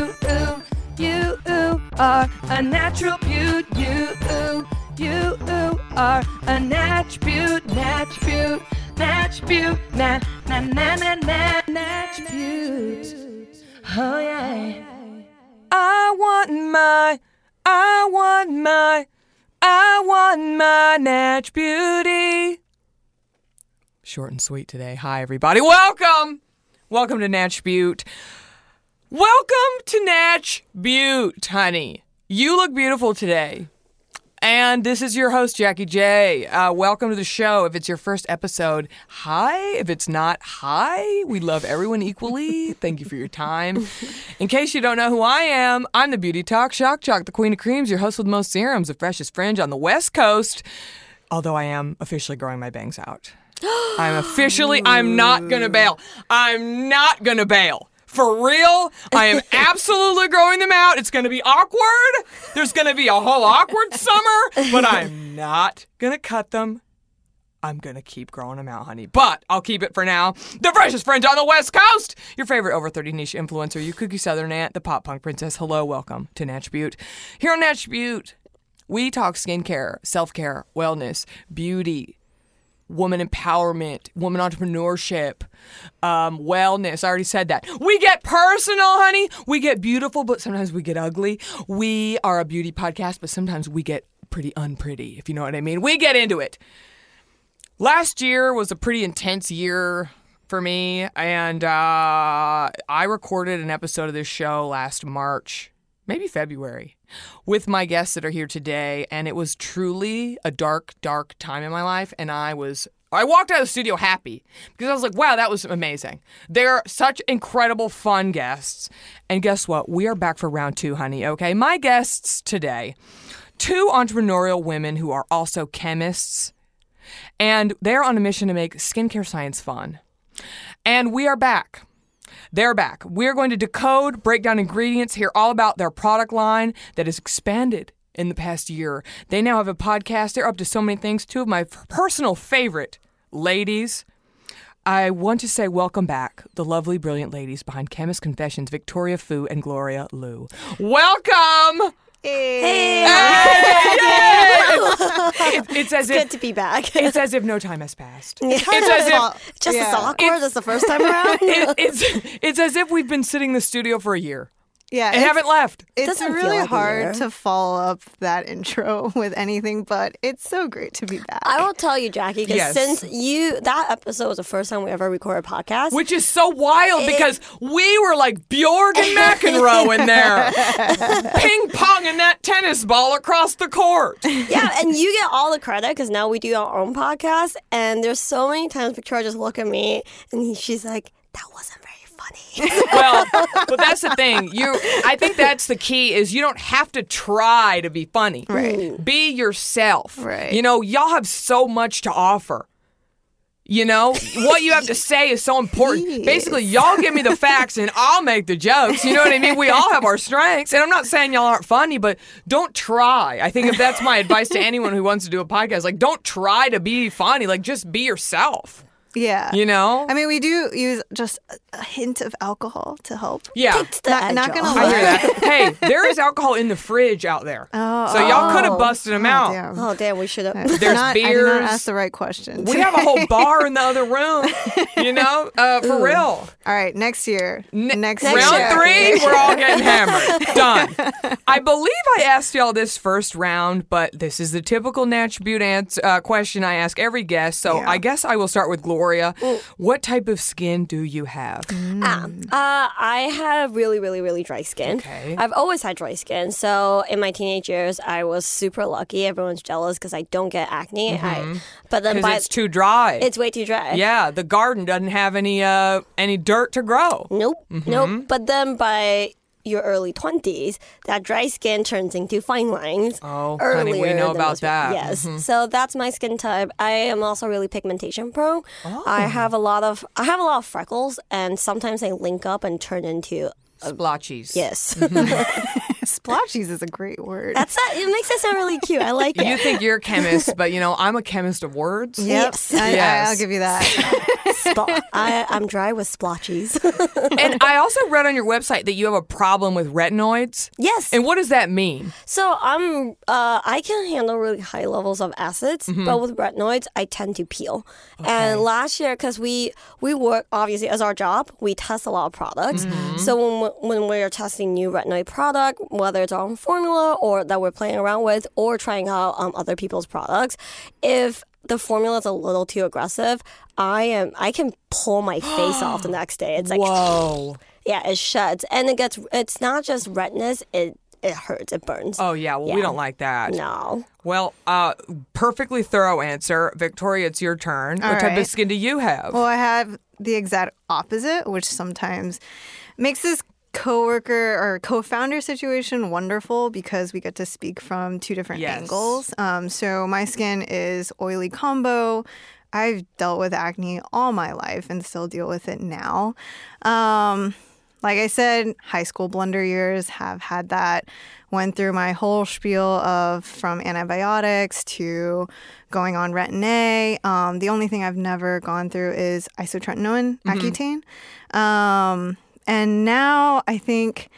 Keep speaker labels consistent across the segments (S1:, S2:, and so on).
S1: ooh, are a natural beaut. You, you, are a natch beaut, natch beaut, natch beaut, na, na, na, na, na, natch beaut. Oh, yeah. I want my, I want my, I want my natch beauty.
S2: Short and sweet today. Hi, everybody. Welcome. Welcome to Natch Beaut. Welcome to Natch Beaut, honey. You look beautiful today. And this is your host, Jackie J. Uh, welcome to the show. If it's your first episode, hi. If it's not, hi. We love everyone equally. Thank you for your time. In case you don't know who I am, I'm the Beauty Talk Shock Jock, the Queen of Creams, your host with most serums, the freshest fringe on the West Coast. Although I am officially growing my bangs out. I'm officially, I'm not gonna bail. I'm not gonna bail. For real, I am absolutely growing them out. It's gonna be awkward. There's gonna be a whole awkward summer, but I'm not gonna cut them. I'm gonna keep growing them out, honey. But I'll keep it for now. The freshest friend on the West Coast. Your favorite over 30 niche influencer, you cookie southern aunt, the pop punk princess. Hello, welcome to Natch Beaut. Here on Natch Beaut, we talk skincare, self care, wellness, beauty, woman empowerment, woman entrepreneurship, um, wellness. I already said that. We get personal, honey. We get beautiful, but sometimes we get ugly. We are a beauty podcast, but sometimes we get pretty unpretty, if you know what I mean. We get into it. Last year was a pretty intense year for me, and uh, I recorded an episode of this show last March, maybe February, with my guests that are here today, and it was truly a dark, dark time in my life, and I was. I walked out of the studio happy because I was like, wow, that was amazing. They're such incredible, fun guests. And guess what? We are back for round two, honey, okay? My guests today, two entrepreneurial women who are also chemists and they're on a mission to make skincare science fun. And we are back. They're back. We're going to decode, break down ingredients, hear all about their product line that has expanded in the past year. They now have a podcast. They're up to so many things. Two of my personal favorite ladies. I want to say welcome back, the lovely, brilliant ladies behind Chemist Confessions, Victoria Fu and Gloria Lu. Welcome!
S3: Hey.
S2: It- it's as
S3: Good
S2: if
S3: to be back.
S2: it's as if no time has passed.
S3: it's
S2: as if-
S3: just
S4: yeah.
S3: as awkward as the first time around.
S2: It, it's it's as if we've been sitting in the studio for a year
S4: Yeah,
S2: and haven't left.
S4: it's
S3: Doesn't
S4: really
S3: like
S4: hard to follow up that intro with anything, but it's so great to be back.
S3: I will tell you, Jackie, because
S2: Yes.
S3: since you that episode was the first time we ever recorded a podcast.
S2: Which is so wild
S3: It-
S2: because we were like Borg and McEnroe in there, ping ponging that tennis ball across the court.
S3: yeah, and you get all the credit because now we do our own podcast, and there's so many times Victoria just look at me and he, she's like, "That wasn't very funny."
S2: Well, but that's the thing. You, I think that's the key is you don't have to try to be funny.
S4: Right.
S2: Be yourself.
S4: Right.
S2: You know, y'all have so much to offer. You know, what you have to say is so important. Basically, y'all give me the facts and I'll make the jokes. You know what I mean? We all have our strengths. And I'm not saying y'all aren't funny, but don't try. I think if that's my advice to anyone who wants to do a podcast, like don't try to be funny. Like just be yourself.
S4: Yeah.
S2: You know?
S4: I mean, we do use just a, a hint of alcohol to help.
S2: yeah.
S3: Takes
S4: Not- not gonna
S3: off.
S2: I hear that. hey, there is alcohol in the fridge out there.
S4: Oh,
S2: so y'all could have
S3: oh.
S2: busted them
S4: Oh,
S2: out.
S4: damn.
S3: Oh damn, we should have.
S2: There's
S4: not, I did
S2: beers.
S4: not ask the right question.
S2: We have a whole bar in the other room. You know, uh, for real.
S4: All right, next year.
S2: Ne-
S4: next
S2: round
S4: year.
S2: three, we're all getting hammered. Done. I believe I asked y'all this first round, but this is the typical Natch Beaut ans- uh, question I ask every guest. So
S4: Yeah.
S2: I guess I will start with Victoria. What type of skin do you have?
S3: Ah, uh, I have really, really, really dry skin.
S2: Okay.
S3: I've always had dry skin. So in my teenage years, I was super lucky. Everyone's jealous because I don't get acne. I, but then
S2: Because
S3: by
S2: it's too dry.
S3: it's way too dry.
S2: yeah, the garden doesn't have any uh any dirt to grow.
S3: Nope.
S2: Mm-hmm.
S3: Nope. But then by your early 20s, that dry skin turns into fine lines.
S2: Oh, honey, we know about that. Mm-hmm.
S3: Yes. So that's my skin type. I am also really pigmentation prone.
S2: Oh.
S3: I have a lot of I have a lot of freckles and sometimes they link up and turn into
S2: Splotchies.
S3: yes.
S4: Splotchies is a great word.
S3: That's that. It makes it sound really cute. I like it.
S2: You think you're a chemist, but you know I'm a chemist of words.
S4: Yep.
S3: Yes.
S4: I,
S2: Yes.
S4: will give you that.
S3: Spl- I, I'm dry with splotchies.
S2: And I also read on your website that you have a problem with retinoids.
S3: yes.
S2: And what does that mean?
S3: So I'm uh, I can handle really high levels of acids,
S2: Mm-hmm.
S3: but with retinoids, I tend to peel. And last year, because we we work obviously as our job, we test a lot of products.
S2: Mm-hmm.
S3: So when when we're testing new retinoid product, whether it's our own formula or that we're playing around with, or trying out um, other people's products, if the formula is a little too aggressive, I am I can pull my face off the next day. It's like
S2: Whoa.
S3: yeah, it sheds, and it gets. It's not just redness; it it hurts, it burns.
S2: Oh yeah, well we don't like that.
S3: No.
S2: Well, uh perfectly thorough answer. Victoria, it's your turn.
S4: All
S2: what type of skin do you have?
S4: Well, I have the exact opposite, which sometimes makes this coworker or co-founder situation wonderful because we get to speak from two different
S2: Yes.
S4: angles. Um, so my skin is oily combo. I've dealt with acne all my life and still deal with it now. Um, like I said, high school blunder years have had that. Went through my whole spiel of from antibiotics to going on Retin A. Um, the only thing I've never gone through is isotretinoin, Accutane. Um, and now I think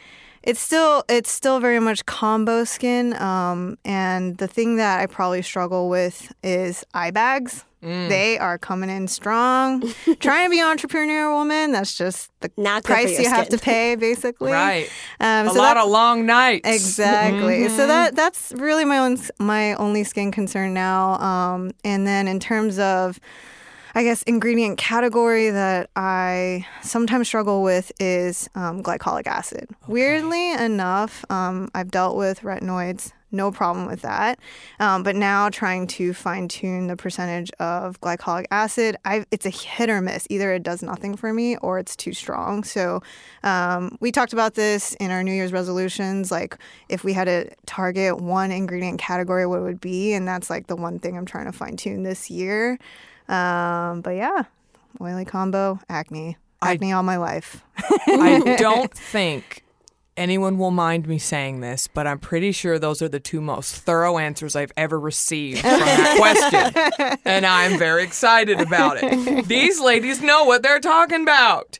S4: it's still it's still very much combo skin. Um, and the thing that I probably struggle with is eye bags. They are coming in strong. Trying to be an entrepreneur woman, that's just the
S3: Not
S4: price
S3: your
S4: you have to pay, basically.
S2: Right.
S4: Um,
S2: a
S4: so
S2: lot of long nights.
S4: Exactly.
S2: Mm-hmm.
S4: So that that's really my own my only skin concern now. Um, and then in terms of, I guess ingredient category that I sometimes struggle with is um, glycolic acid. Weirdly enough, um, I've dealt with retinoids. No problem with that, um, but now trying to fine tune the percentage of glycolic acid, I it's a hit or miss. Either it does nothing for me or it's too strong. So um, we talked about this in our New Year's resolutions. Like if we had to target one ingredient category, what it would be, and that's like the one thing I'm trying to fine tune this year. Um, but yeah, oily combo, acne, acne all my life.
S2: I don't think anyone will mind me saying this, but I'm pretty sure those are the two most thorough answers I've ever received from that question. And I'm very excited about it. These ladies know what they're talking about.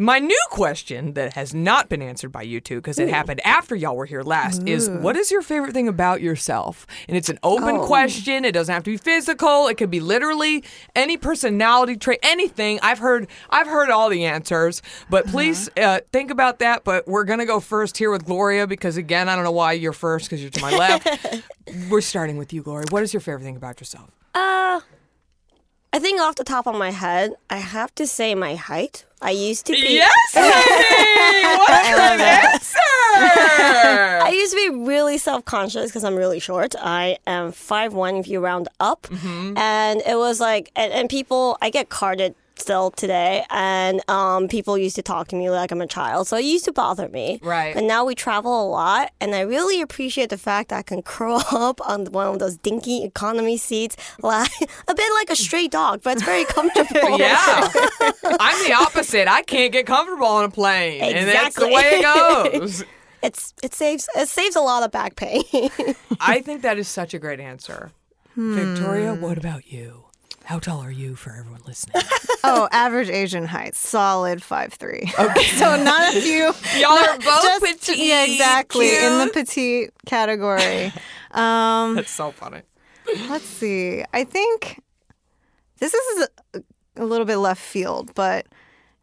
S2: My new question that has not been answered by you two because it happened after y'all were here last is what is your favorite thing about yourself? And it's an open
S3: Oh.
S2: question. It doesn't have to be physical. It could be literally any personality trait, anything. I've heard I've heard all the answers, but please uh, think about that. But we're gonna go first here with Gloria because again, I don't know why you're first because you're to my left. we're starting with you, Gloria. What is your favorite thing about yourself?
S3: Uh, I think off the top of my head, I have to say my height. I used to be.
S2: Yes, lady! What good answer!
S3: I used to be really self conscious because I'm really short. I am 5'1 if you round up.
S2: Mm-hmm.
S3: And it was like, and, and people, I get carded still today, and um, people used to talk to me like I'm a child. So it used to bother me.
S2: Right.
S3: And now we travel a lot, and I really appreciate the fact that I can curl up on one of those dinky economy seats, like a bit like a stray dog, but it's very comfortable.
S2: Yeah. I'm the opposite. I can't get comfortable on a plane. And that's the way it goes.
S3: It's it saves it saves a lot of back pain.
S2: I think that is such a great answer. Victoria, what about you? How tall are you for everyone listening?
S4: Oh, average Asian height, solid five three. Okay, so not a few.
S2: Y'all are both
S4: just-
S2: petite.
S4: Yeah, exactly in the petite category. Um,
S2: That's so funny.
S4: let's see. I think this is a, a little bit left field, but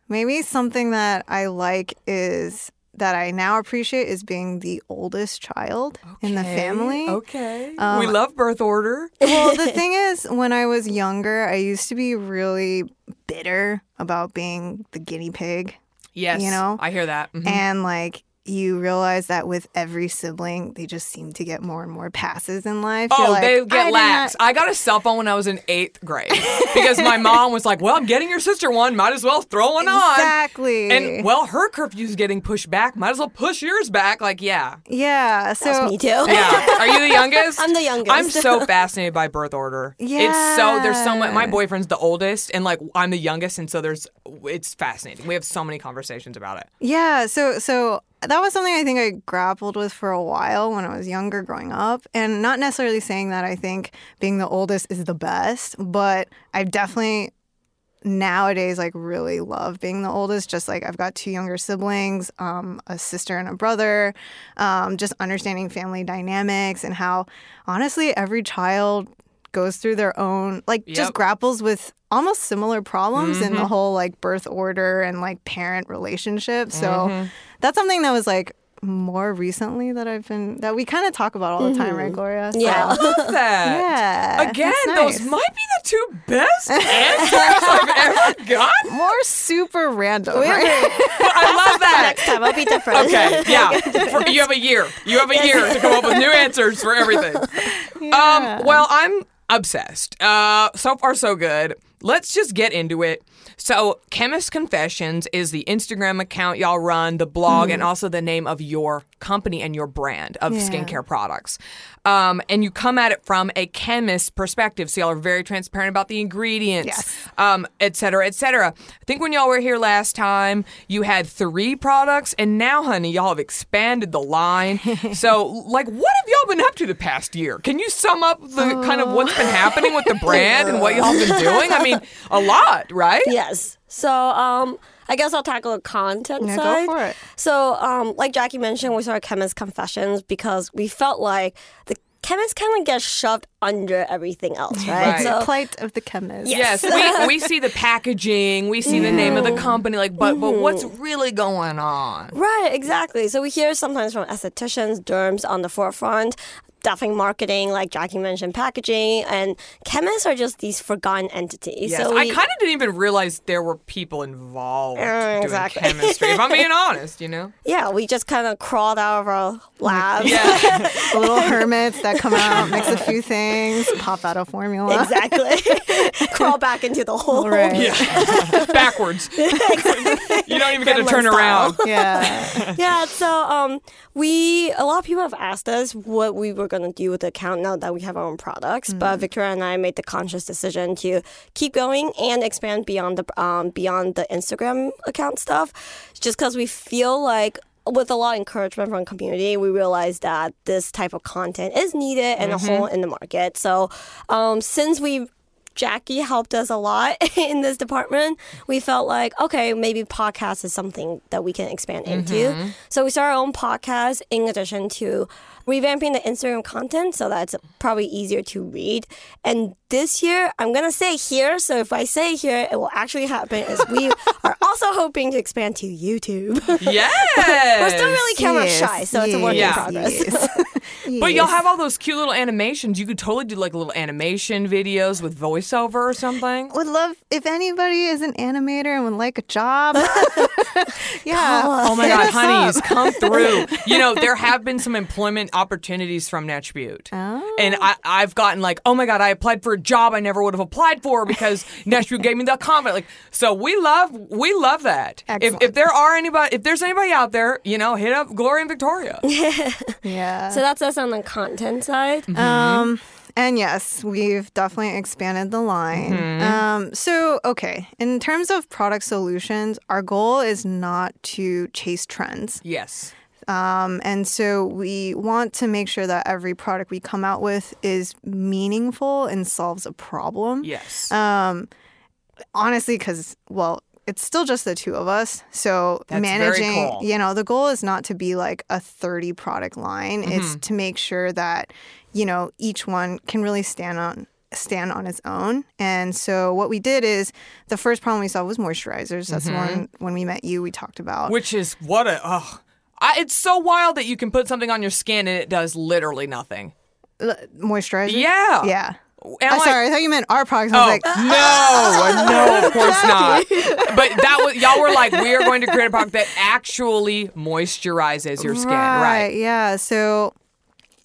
S4: maybe something that I like is that I now appreciate is being the oldest child in the family.
S2: Okay.
S4: Um,
S2: we love birth order.
S4: well, the thing is, when I was younger, I used to be really bitter about being the guinea pig.
S2: Yes.
S4: You know?
S2: I hear that. Mhm.
S4: And like, you realize that with every sibling, they just seem to get more and more passes in life.
S2: Oh,
S4: like,
S2: they get
S4: did
S2: lax.
S4: not-
S2: I got a cell phone when I was in eighth grade because my mom was like, "Well, I'm getting your sister one. Might as well throw one on."
S4: Exactly.
S2: And well, her curfew's getting pushed back. Might as well push yours back. Like, yeah,
S4: yeah. So
S3: That's me too.
S2: yeah. Are you the youngest?
S3: I'm the youngest.
S2: I'm so fascinated by birth order. Yeah. It's so there's so much. My boyfriend's the oldest, and like I'm the youngest, and so there's it's fascinating. We have so many conversations about it.
S4: Yeah, so so that was something I think I grappled with for a while when I was younger growing up. And not necessarily saying that I think being the oldest is the best, but I definitely nowadays like really love being the oldest just like i've got two younger siblings um, a sister and a brother um, just understanding family dynamics and how honestly every child goes through their own like
S2: Yep.
S4: just grapples with almost similar problems in the whole like birth order and like parent relationship so that's something that was like more recently that i've been that we kind of talk about all the time right gloria So-
S3: Yeah.
S2: Love that.
S4: yeah
S2: Again,
S4: it's
S2: those might be the two best answers I've ever gotten.
S4: more super random right?
S2: But I love that.
S3: Next time I'll be different.
S2: Okay, yeah. For- you have a year. You have a year to come up with new answers for everything. Um, well, I'm obsessed. Uh, so far, so good. Let's just get into it. So, Chemist Confessions is the Instagram account y'all run, the blog, and also the name of your company and your brand of
S4: Yeah.
S2: skincare products. Um, and you come at it from a chemist perspective. So, y'all are very transparent about the ingredients,
S4: Yes.
S2: um, et cetera, et cetera. I think when y'all were here last time, you had three products, and now, honey, y'all have expanded the line. so, like, what have y'all been up to the past year? Can you sum up the kind of what's been happening with the brand and what y'all have been doing? I mean, a lot, right?
S3: Yes. So um, I guess I'll tackle the content
S4: Yeah, go for it.
S3: So um, like Jackie mentioned, we started Chemist Confessions because we felt like the chemist kind of gets shoved under everything else, right?
S2: Right.
S3: So
S4: plight of the chemist
S2: Yes, we, we see the packaging, we see the name of the company, like, but but what's really going on?
S3: Right, exactly. So we hear sometimes from estheticians, derms on the forefront, definitely marketing, like Jackie mentioned, packaging, and chemists are just these forgotten entities.
S2: Yes,
S3: so
S2: I kind of didn't even realize there were people involved
S3: Uh,
S2: doing
S3: exactly.
S2: chemistry. If I'm being honest, you know.
S3: yeah, we just kind of crawled out of our labs.
S2: Yeah,
S4: the little hermits that come out, mix a few things, pop out a formula.
S3: Exactly. Crawl back into the hole.
S4: Right.
S2: yeah, backwards. you don't even get to turn
S3: style.
S2: around.
S4: Yeah.
S3: Yeah, so um, we a lot of people have asked us what we were gonna do with the account now that we have our own products. But Victoria and I made the conscious decision to keep going and expand beyond the um, beyond the Instagram account stuff, just because we feel like. With a lot of encouragement from the community, we realized that this type of content is needed and a hole in the market. So, um, since we Jackie helped us a lot in this department. We felt like, okay, maybe podcast is something that we can expand into. Mm-hmm. So we started our own podcast in addition to revamping the Instagram content so that's probably easier to read. And this year, I'm going to say here. So if I say here, it will actually happen is we are also hoping to expand to YouTube.
S2: Yes.
S3: We're still really camera
S4: Yes,
S3: shy, so it's a work
S2: yes,
S3: in progress.
S4: Yes.
S2: But y'all have all those cute little animations. You could totally do like little animation videos with voiceover or something.
S4: Would love if anybody is an animator and would like a job. yeah.
S2: Oh my God,
S4: us
S2: honeys,
S4: up.
S2: come through. You know, there have been some employment opportunities from Natch Beaut. Oh. And I, I've gotten like, oh my God, I applied for a job I never would have applied for because Natch Beaut gave me the comment. Like, so we love, we love that. If, if there are anybody, if there's anybody out there, you know, hit up Gloria and Victoria.
S4: Yeah.
S3: So that's us on the content side.
S4: Um, and yes, we've definitely expanded the line. Um, so, okay, in terms of product solutions, our goal is not to chase trends.
S2: yes.
S4: Um, and so we want to make sure that every product we come out with is meaningful and solves a problem.
S2: Yes.
S4: Um, honestly, because, well, it's still just the two of us. So
S2: That's
S4: managing,
S2: cool.
S4: you know, the goal is not to be like a 30 product line. It's
S2: Mm-hmm.
S4: to make sure that, you know, each one can really stand on stand on its own. And so what we did is the first problem we saw was moisturizers. That's the one when we met you we talked about.
S2: Which is what a, oh, I, it's so wild that you can put something on your skin and it does literally nothing.
S4: L- Moisturizer.
S2: Yeah.
S4: Yeah. I'm sorry. I thought you meant our products. I was
S2: Oh
S4: like,
S2: no, no, of course not. But that was y'all were like, we are going to create a product that actually moisturizes your skin, right?
S4: Yeah. So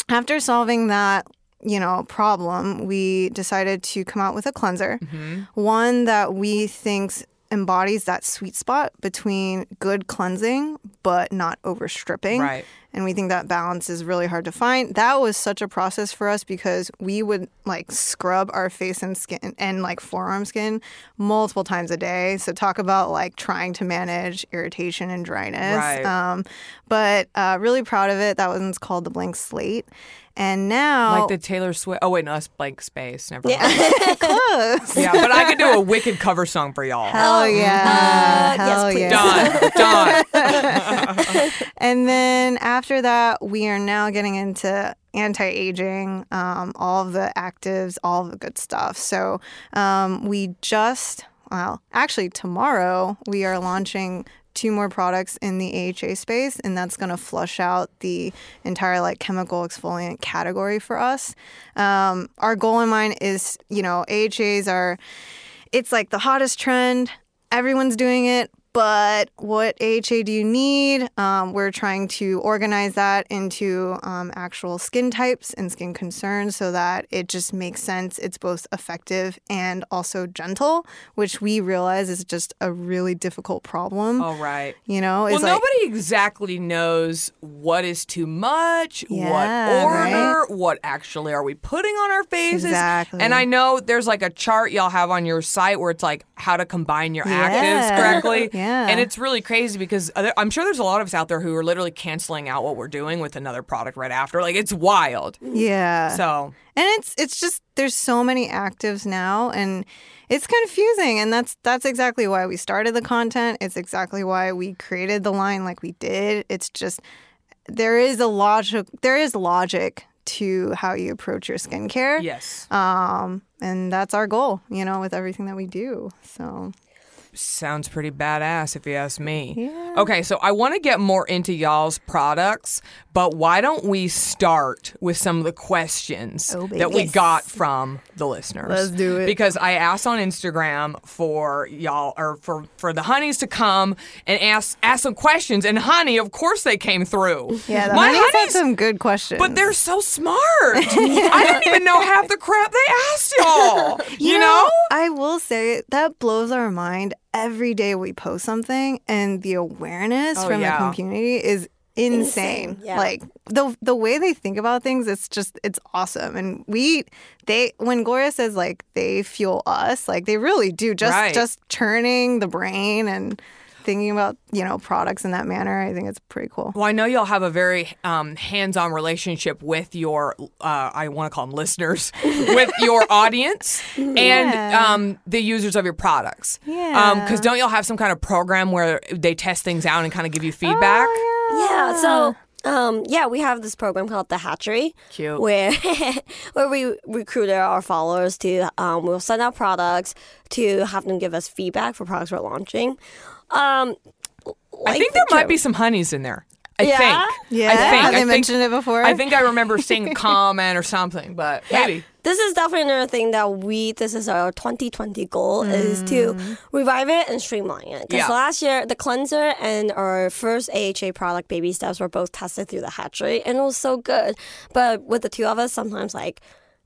S4: after solving that, you know, problem, we decided to come out with a cleanser,
S2: Mm-hmm.
S4: one that we thinks embodies that sweet spot between good cleansing but not overstripping.
S2: Right.
S4: And we think that balance is really hard to find. That was such a process for us because we would like scrub our face and skin and like forearm skin multiple times a day. So talk about like trying to manage irritation and dryness.
S2: Right.
S4: Um, but uh, really proud of it. That one's called the Blank Slate. And now,
S2: Like the Taylor Swift. Oh wait, no, that's blank space. Never mind.
S4: close.
S2: Yeah, but I could do a wicked cover song for y'all.
S4: Hell yeah.
S3: Uh, yes,
S4: Hell
S3: please.
S4: yeah.
S2: Done. Done.
S4: And then after that, we are now getting into anti-aging, um, all of the actives, all of the good stuff. So um, we just, well, actually tomorrow we are launching two more products in the AHA space, and that's going to flush out the entire like chemical exfoliant category for us. Um, our goal in mind is, you know, AHAs are, it's like the hottest trend. Everyone's doing it, but what AHA do you need? Um, we're trying to organize that into um, actual skin types and skin concerns so that it just makes sense. It's both effective and also gentle, which we realize is just a really difficult problem.
S2: All right.
S4: You know,
S2: Well,
S4: it's like,
S2: nobody exactly knows what is too much,
S4: Yeah,
S2: what order,
S4: right?
S2: what actually are we putting on our faces.
S4: Exactly.
S2: And I know there's like a chart y'all have on your site where it's like how to combine your
S4: Yeah.
S2: actives correctly.
S4: Yeah.
S2: And it's really crazy because I'm sure there's a lot of us out there who are literally canceling out what we're doing with another product right after. Like it's wild.
S4: yeah.
S2: So.
S4: And it's it's just there's so many actives now and it's confusing and that's that's exactly why we started the content. It's exactly why we created the line like we did. It's just there is a logic there is logic to how you approach your skincare.
S2: Yes,
S4: um and that's our goal you know with everything that we do. So
S2: sounds pretty badass if you ask me.
S4: Yeah.
S2: Okay, so I want to get more into y'all's products, but why don't we start with some of the questions
S4: Oh,
S2: that we
S4: Yes.
S2: got from the listeners?
S4: Let's do it.
S2: Because I asked on Instagram for y'all or for for the honeys to come and ask ask some questions, and honey, of course they came through.
S4: yeah the
S2: my
S4: honeys had some good questions
S2: but they're so smart. I didn't even know half the crap they asked y'all. You, know?
S4: I will say that blows our mind every day we post something, and the awareness
S2: Oh,
S4: from
S2: yeah.
S4: the community is insane.
S3: Insane, yeah.
S4: Like the the way they think about things, it's just it's awesome. And we they when Gloria says like they fuel us, like they really do. Just
S2: Right.
S4: just churning the brain and thinking about you know products in that manner. I think it's pretty cool.
S2: Well, I know y'all have a very um, hands-on relationship with your, uh, I want to call them listeners, with your audience and
S4: Yeah.
S2: um, the users of your products.
S4: Yeah.
S2: Because don't y'all have some kind of program where they test things out and kind of give you feedback?
S4: Oh,
S3: Yeah, so um, yeah, we have this program called the Hatchery,
S2: Cute.
S3: where where we recruited our followers to um, we'll send out products to have them give us feedback for products we're launching. Um,
S2: I think there might be some honeys in there. I
S3: Yeah?
S2: think.
S4: Yeah,
S2: I think.
S4: have
S2: I
S4: they
S2: think-
S4: mentioned it before?
S2: I think I remember seeing a comment or something, but maybe.
S3: This is definitely another thing that we, this is our 2020 goal, is to revive it and streamline it. Because
S2: Yeah.
S3: last year, the cleanser and our first AHA product, Baby Steps, were both tested through the hatchery, and it was so good. But with the two of us, sometimes like,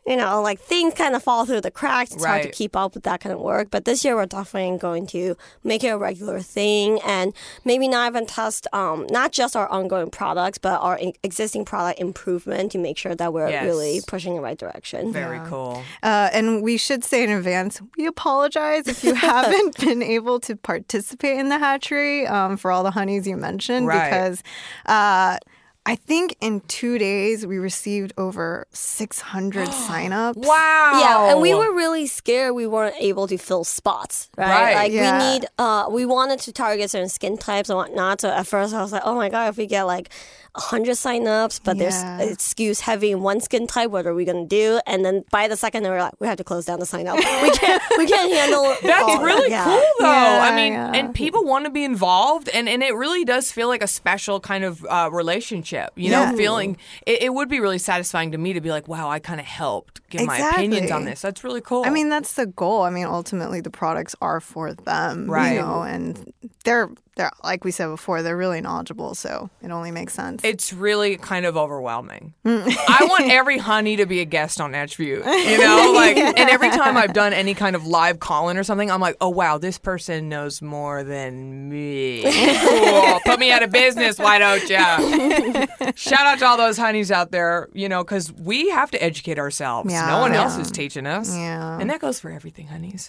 S3: you know, like things kind of fall through the cracks. It's hard to keep up with that kind of work. But this year, we're definitely going to make it a regular thing and maybe not even test um, not just our ongoing products, but our in- existing product improvement to make sure that we're
S2: Yes.
S3: really pushing in the right direction.
S2: Very cool.
S4: Uh, and we should say in advance, we apologize if you haven't been able to participate in the hatchery um, for all the honeys you mentioned
S2: Right.
S4: because uh, I think in two days we received over 600 signups.
S2: Wow.
S3: Yeah, and we were really scared we weren't able to fill spots, right?
S2: Right.
S3: Like
S4: Yeah.
S3: we need, uh, we wanted to target certain skin types and whatnot. So at first I was like, oh my god, if we get like hundred signups, but
S4: Yeah.
S3: there's it skews heavy in one skin type, what are we gonna do? And then by the second, we were like, we have to close down the sign up. We can't, we can't handle. all
S2: That's
S3: of
S2: really
S3: it. Yeah.
S2: cool, though. I mean,
S4: yeah.
S2: and people want to be involved, and, and it really does feel like a special kind of uh, relationship. You know,
S4: Yeah.
S2: feeling it, it would be really satisfying to me to be like, wow, I kind of helped give my opinions on this. That's really cool.
S4: I mean, that's the goal. I mean, ultimately, the products are for them,
S2: Right.
S4: You know, and they're they're like we said before, they're really knowledgeable, so it only makes sense.
S2: it's really kind of overwhelming.
S4: Mm.
S2: I want every honey to be a guest on Attribute, you know, like, and every time I've done any kind of live call-in or something, I'm like, oh wow, this person knows more than me. Cool, put me out of business, why don't you? Shout out to all those honeys out there, you know, because we have to educate ourselves.
S4: Yeah.
S2: No one else is teaching us,
S4: Yeah.
S2: and that goes for everything, honeys.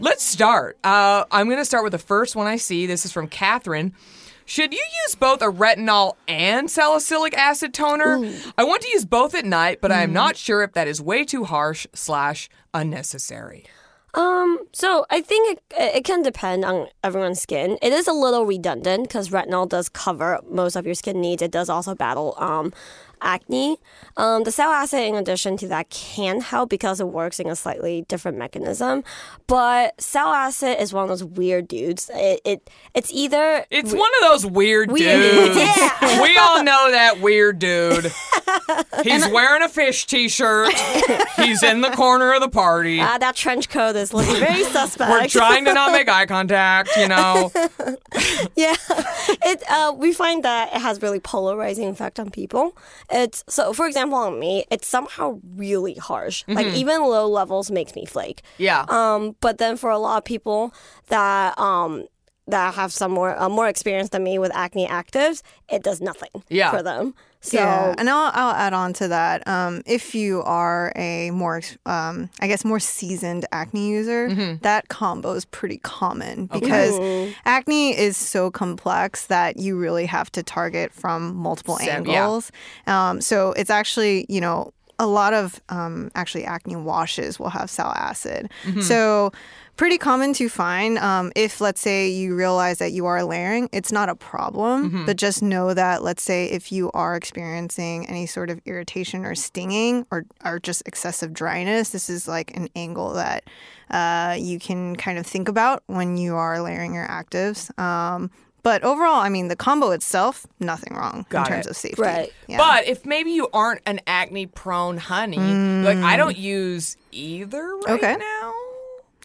S2: Let's start. Uh, I'm going to start with the first one I see. This is from Catherine. Should you use both a retinol and salicylic acid toner? I want to use both at night, but I am not sure if that is way too harsh slash unnecessary.
S3: Um, so I think it, it can depend on everyone's skin. It is a little redundant because retinol does cover most of your skin needs. It does also battle um, acne. Um, the sal acid, in addition to that, can help because it works in a slightly different mechanism. But sal acid is one of those weird dudes. It, it it's either
S2: It's one of those weird,
S3: Weird
S2: dudes.
S3: dudes, yeah.
S2: we all know that weird dude. He's wearing a fish t-shirt. He's in the corner of the party.
S3: uh, that trench coat is looking very suspect.
S2: We're trying to not make eye contact, you know.
S3: yeah it uh, we find that it has really polarizing effect on people it's so for example on me it's somehow really harsh like even low levels makes me flake
S2: Yeah.
S3: um but then for a lot of people that um that have some more uh, more experience than me with acne actives it does nothing
S2: Yeah.
S3: for them so
S4: yeah, and I'll, I'll add on to that. Um, if you are a more, um, I guess, more seasoned acne user,
S2: Mm-hmm.
S4: that combo is pretty common because acne is so complex that you really have to target from multiple
S2: Sem- yeah.
S4: angles. Um, so it's actually, you know, a lot of um, actually acne washes will have sal acid.
S2: Mm-hmm.
S4: So pretty common to find um, if let's say you realize that you are layering it's not a problem
S2: Mm-hmm.
S4: but just know that let's say if you are experiencing any sort of irritation or stinging or, or just excessive dryness this is like an angle that uh, you can kind of think about when you are layering your actives um, but overall i mean the combo itself nothing wrong
S2: Got
S4: in terms
S2: it.
S4: of safety
S3: Right.
S4: yeah.
S2: But if maybe you aren't an acne prone honey, like I don't use either right
S4: Okay.
S2: now.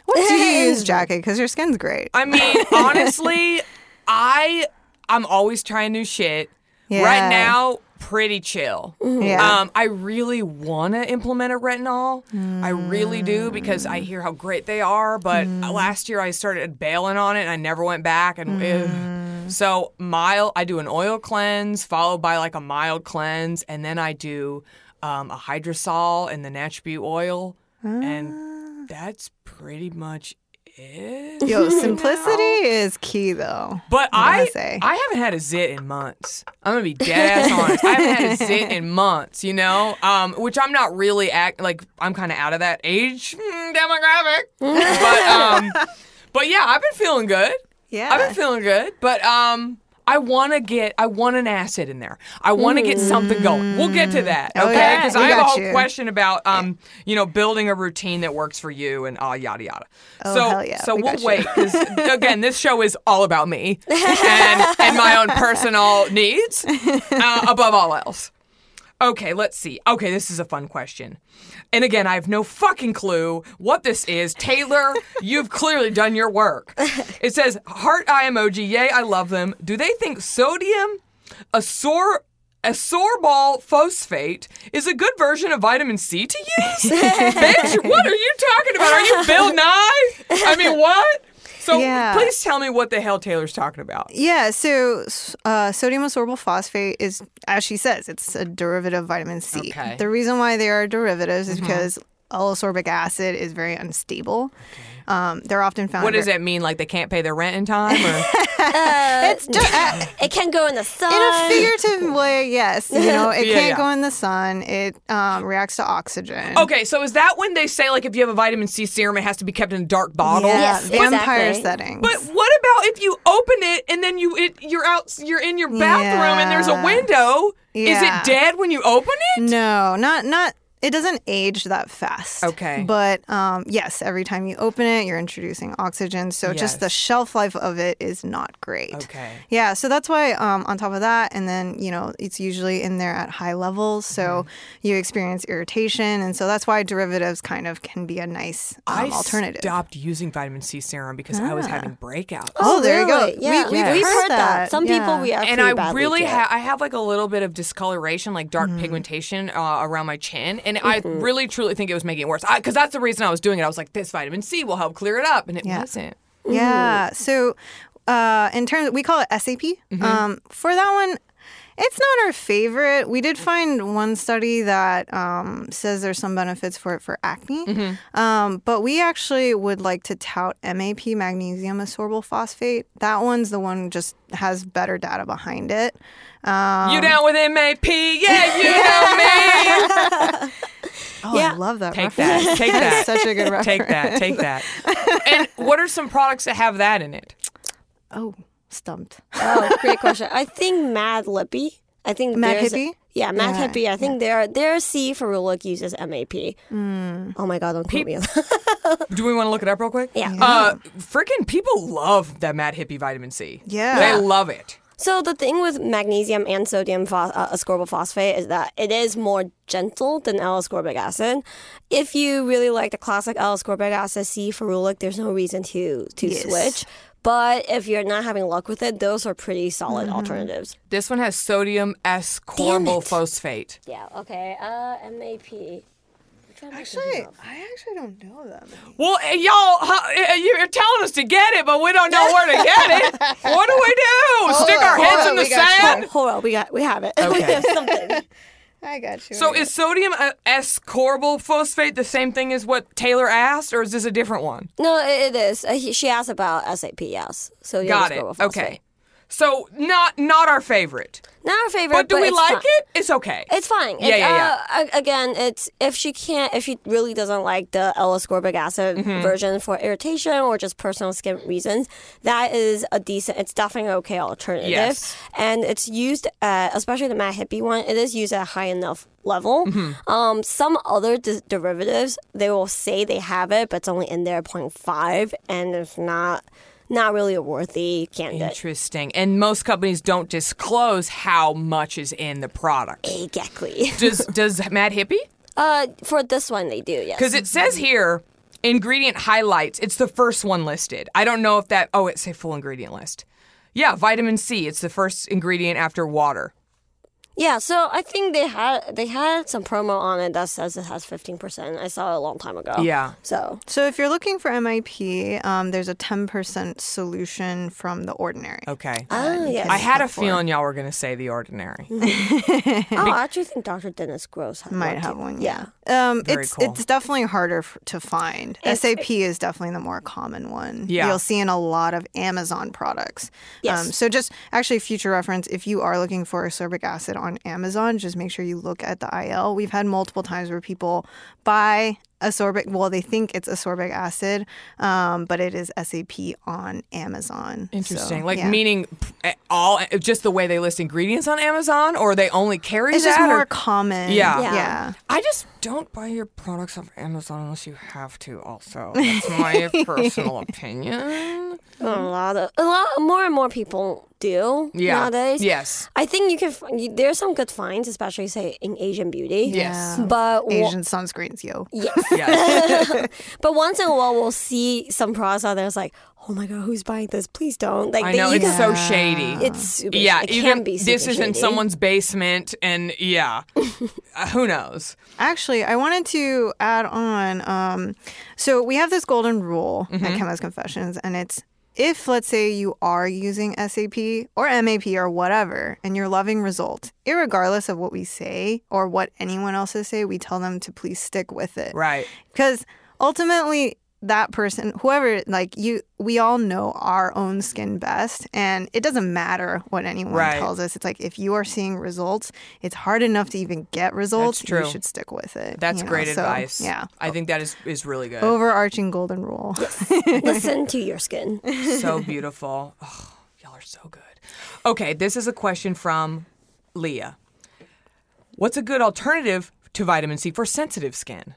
S4: What do you use Jackie because your skin's great
S2: I mean, honestly, I I'm always trying new shit.
S4: Yeah.
S2: Right now, pretty chill.
S4: yeah
S2: Um, I really want to implement a retinol. I really do because I hear how great they are. But last year I started bailing on it and I never went back. And ugh. so mild, I do an oil cleanse followed by like a mild cleanse, and then I do um, a hydrosol and the Natch Beaut oil, and that's pretty much it.
S4: Yo, simplicity is key though.
S2: But
S4: I
S2: I,
S4: say.
S2: I haven't had a zit in months. I'm gonna be dead ass honest. I haven't had a zit in months. You know, um, which I'm not really act like I'm kind of out of that age mm, demographic. but um, but yeah, I've been feeling good.
S4: Yeah.
S2: I've been feeling good. But um. I want to get, I want an acid in there. I want to get something going. We'll get to that,
S4: Oh,
S2: okay?
S4: yeah.
S2: Because
S4: We
S2: I have a whole
S4: you.
S2: question about, um, you know, building a routine that works for you and uh, yada yada.
S4: Oh,
S2: so,
S4: hell yeah.
S2: so
S4: We
S2: we'll wait because again, this show is all about me and, and my own personal needs uh, above all else. Okay, let's see. Okay, this is a fun question. And again, I have no fucking clue what this is. Taylor, you've clearly done your work. It says heart eye emoji. Yay, I love them. Do they think sodium, asor ascorbol phosphate is a good version of vitamin C to use? Bitch, what are you talking about? Are you Bill Nye? I mean, what? So
S4: Yeah.
S2: please tell me what the hell Taylor's talking about.
S4: Yeah, so uh, sodium ascorbyl phosphate is, as she says, it's a derivative of vitamin C.
S2: Okay. Mm-hmm.
S4: The reason why they are derivatives is because L-ascorbic acid is very unstable. Um, they're often found.
S2: What does that mean? Like they can't pay their rent in time? Or?
S4: It's just, uh,
S3: It can go in the sun.
S4: in a figurative way, yes. You know, it
S2: Yeah,
S4: can't
S2: yeah.
S4: go in the sun. It um, reacts to oxygen.
S2: Okay, so is that when they say like if you have a vitamin C serum, it has to be kept in a dark bottle?
S4: Yeah,
S3: Yes,
S4: vampire
S3: exactly.
S4: settings.
S2: But what about if you open it and then you it you're out you're in your bathroom and there's a
S4: Yeah.
S2: window? Is it dead when you open it?
S4: No, not not. It doesn't age that fast.
S2: Okay.
S4: But um, yes, every time you open it, you're introducing oxygen. So just the shelf life of it is not great.
S2: Okay.
S4: Yeah. So that's why um, on top of that, and then you know it's usually in there at high levels, so
S2: Mm-hmm.
S4: you experience irritation, and so that's why derivatives kind of can be a nice um,
S2: I
S4: alternative.
S2: stopped using vitamin C serum because I was having breakouts.
S4: Oh, there you go.
S3: Yeah,
S4: We- we've
S3: we've
S4: heard
S3: heard that.
S4: that.
S3: Some people
S4: we
S3: react
S2: and I
S3: badly
S2: really
S3: to
S2: have I have like a little bit of discoloration, like dark
S4: Mm-hmm.
S2: pigmentation uh, around my chin, and I really truly think it was making it worse. Because that's the reason I was doing it. I was like, this vitamin C will help clear it up, and it
S4: Yeah.
S2: wasn't.
S4: Yeah. So, uh, in terms, we call it SAP.
S2: Mm-hmm.
S4: Um, for that one, it's not our favorite. We did find one study that um, says there's some benefits for it for acne,
S2: Mm-hmm.
S4: um, but we actually would like to tout MAP, magnesium ascorbyl phosphate. That one's the one just has better data behind it. Um,
S2: you down with MAP? Yeah, you know me.
S4: oh,
S3: Yeah.
S4: I love that.
S2: Take
S4: reference.
S2: that. Take that.
S4: Such a good reference.
S2: Take that. Take that. And what are some products that have that in it?
S4: Oh, stumped.
S3: Oh, great question. I think Mad Lippy. I think
S4: Mad
S3: there's-
S4: Hippie?
S3: Yeah, Mad
S4: Yeah,
S3: Hippie. I think their their C Ferulic uses MAP. Oh my god, don't quote me. on that.
S2: Do we want to look it up real quick?
S3: Yeah.
S2: Uh, freaking people love that Mad Hippie vitamin C.
S4: Yeah.
S2: They love it.
S3: so the thing with magnesium and sodium phos- uh, ascorbyl phosphate is that it is more gentle than L-ascorbic acid. If you really like the classic L-ascorbic acid C Ferulic, there's no reason to to
S4: Yes.
S3: switch. But if you're not having luck with it, those are pretty solid alternatives.
S2: This one has sodium ascorbyl
S3: it.
S2: phosphate.
S3: Yeah. Okay. Uh, MAP.
S4: Actually, I actually don't know them.
S2: Well, eh, y'all, eh, you're telling us to get it, but we don't know where to get it. What do we do? Stick our
S4: hold
S2: heads
S4: on,
S2: in the
S4: we got you.
S2: sand?
S3: Hold on, we got we have it.
S2: Okay.
S3: we have something.
S4: I got you.
S2: So
S4: I
S2: is sodium uh, ascorbyl phosphate the same thing as what Taylor asked, or is this a different one?
S3: No, it, it is. Uh, he, she asked about SAP. Yes. So yeah,
S2: Got it.
S3: go
S2: Okay. So not not our favorite,
S3: Not our favorite,
S2: but do we
S3: it's
S2: like it? It's okay.
S3: It's fine.
S2: Yeah,
S3: It-
S2: yeah,
S3: uh, again, it's if she can't, if she really doesn't like the L-ascorbic acid
S2: Mm-hmm.
S3: version for irritation or just personal skin reasons, that is a decent. It's definitely an okay alternative.
S2: Yes.
S3: And it's used, at, especially the Mad Hippie one. It is used at a high enough level.
S2: Mm-hmm.
S3: Um, some other d- derivatives, they will say they have it, but it's only in there 0.5, and it's not not really a worthy candidate.
S2: Interesting. And most companies don't disclose how much is in the product.
S3: Exactly.
S2: Does does Mad Hippie?
S3: Uh, for this one, they do. Yes.
S2: Because it says here ingredient highlights. It's the first one listed. I don't know if that. Oh, it's a full ingredient list. Yeah, vitamin C. It's the first ingredient after water.
S3: Yeah, so I think they had they had some promo on it that says it has fifteen percent. I saw it a long time ago.
S2: Yeah.
S3: So
S4: So if you're looking for MAP, um, there's a 10% solution from the ordinary.
S2: Okay.
S3: oh yes.
S2: I had a
S4: for.
S2: feeling y'all were going to say the ordinary.
S3: oh, I actually think Dr. Dennis Gross had
S4: Might
S3: one
S4: have
S3: too.
S4: one,
S3: Yeah.
S4: yeah. Um,
S2: Very
S4: it's
S2: cool.
S4: it's definitely harder f- to find. SAP is definitely the more common one.
S2: Yeah.
S4: you'll see in a lot of Amazon products.
S3: Yes.
S4: Um, so just actually future reference, if you are looking for ascorbic acid on Amazon, just make sure you look at the IL. We've had multiple times where people buy ascorbic. Well, they think it's ascorbic acid, um, but it is SAP on Amazon. So,
S2: Interesting. like
S4: yeah.
S2: meaning eh, all just the way they list ingredients on Amazon, or they only carry
S4: It's
S2: that.
S4: just more
S2: or-
S4: common.
S2: Yeah.
S3: Yeah.
S4: yeah.
S2: I just don't buy your products off Amazon unless you have to. Also, that's my personal opinion.
S3: A lot of a lot more and more people do
S2: Yeah.
S3: nowadays.
S2: Yes.
S3: I think you can. f- you- There's some good finds, especially say in Asian beauty.
S2: Yes.
S3: But wa-
S4: Asian sunscreens, yo.
S3: yes.
S2: Yes.
S3: But once in a while, we'll see some products out there. It's like, oh my god, who's buying this? Please don't. Like
S2: I
S3: they-
S2: know
S3: you
S2: it's
S3: can-
S2: so shady.
S3: It's super.
S2: yeah,
S3: it
S2: even
S3: can be.
S2: this
S3: super
S2: is in someone's basement, and yeah, Uh, who knows?
S4: Actually, I wanted to add on. Um, so we have this golden rule
S2: Mm-hmm.
S4: at Chemist Confessions, and it's if, let's say, you are using SAP or MAP or whatever, and you're loving results, irregardless of what we say or what anyone else has say, we tell them to please stick with it.
S2: Right.
S4: Because ultimately, that person, whoever, like you, we all know our own skin best, and it doesn't matter what anyone
S2: Right.
S4: tells us. It's like if you are seeing results, it's hard enough to even get results.
S2: true.
S4: You should stick with it.
S2: That's
S4: you know?
S2: great
S4: So,
S2: advice.
S4: Yeah.
S2: I think that is is really good.
S4: Overarching golden rule.
S3: Listen to your skin.
S2: so beautiful. Oh, y'all are so good. Okay, this is a question from Leah. What's a good alternative to vitamin C for sensitive skin?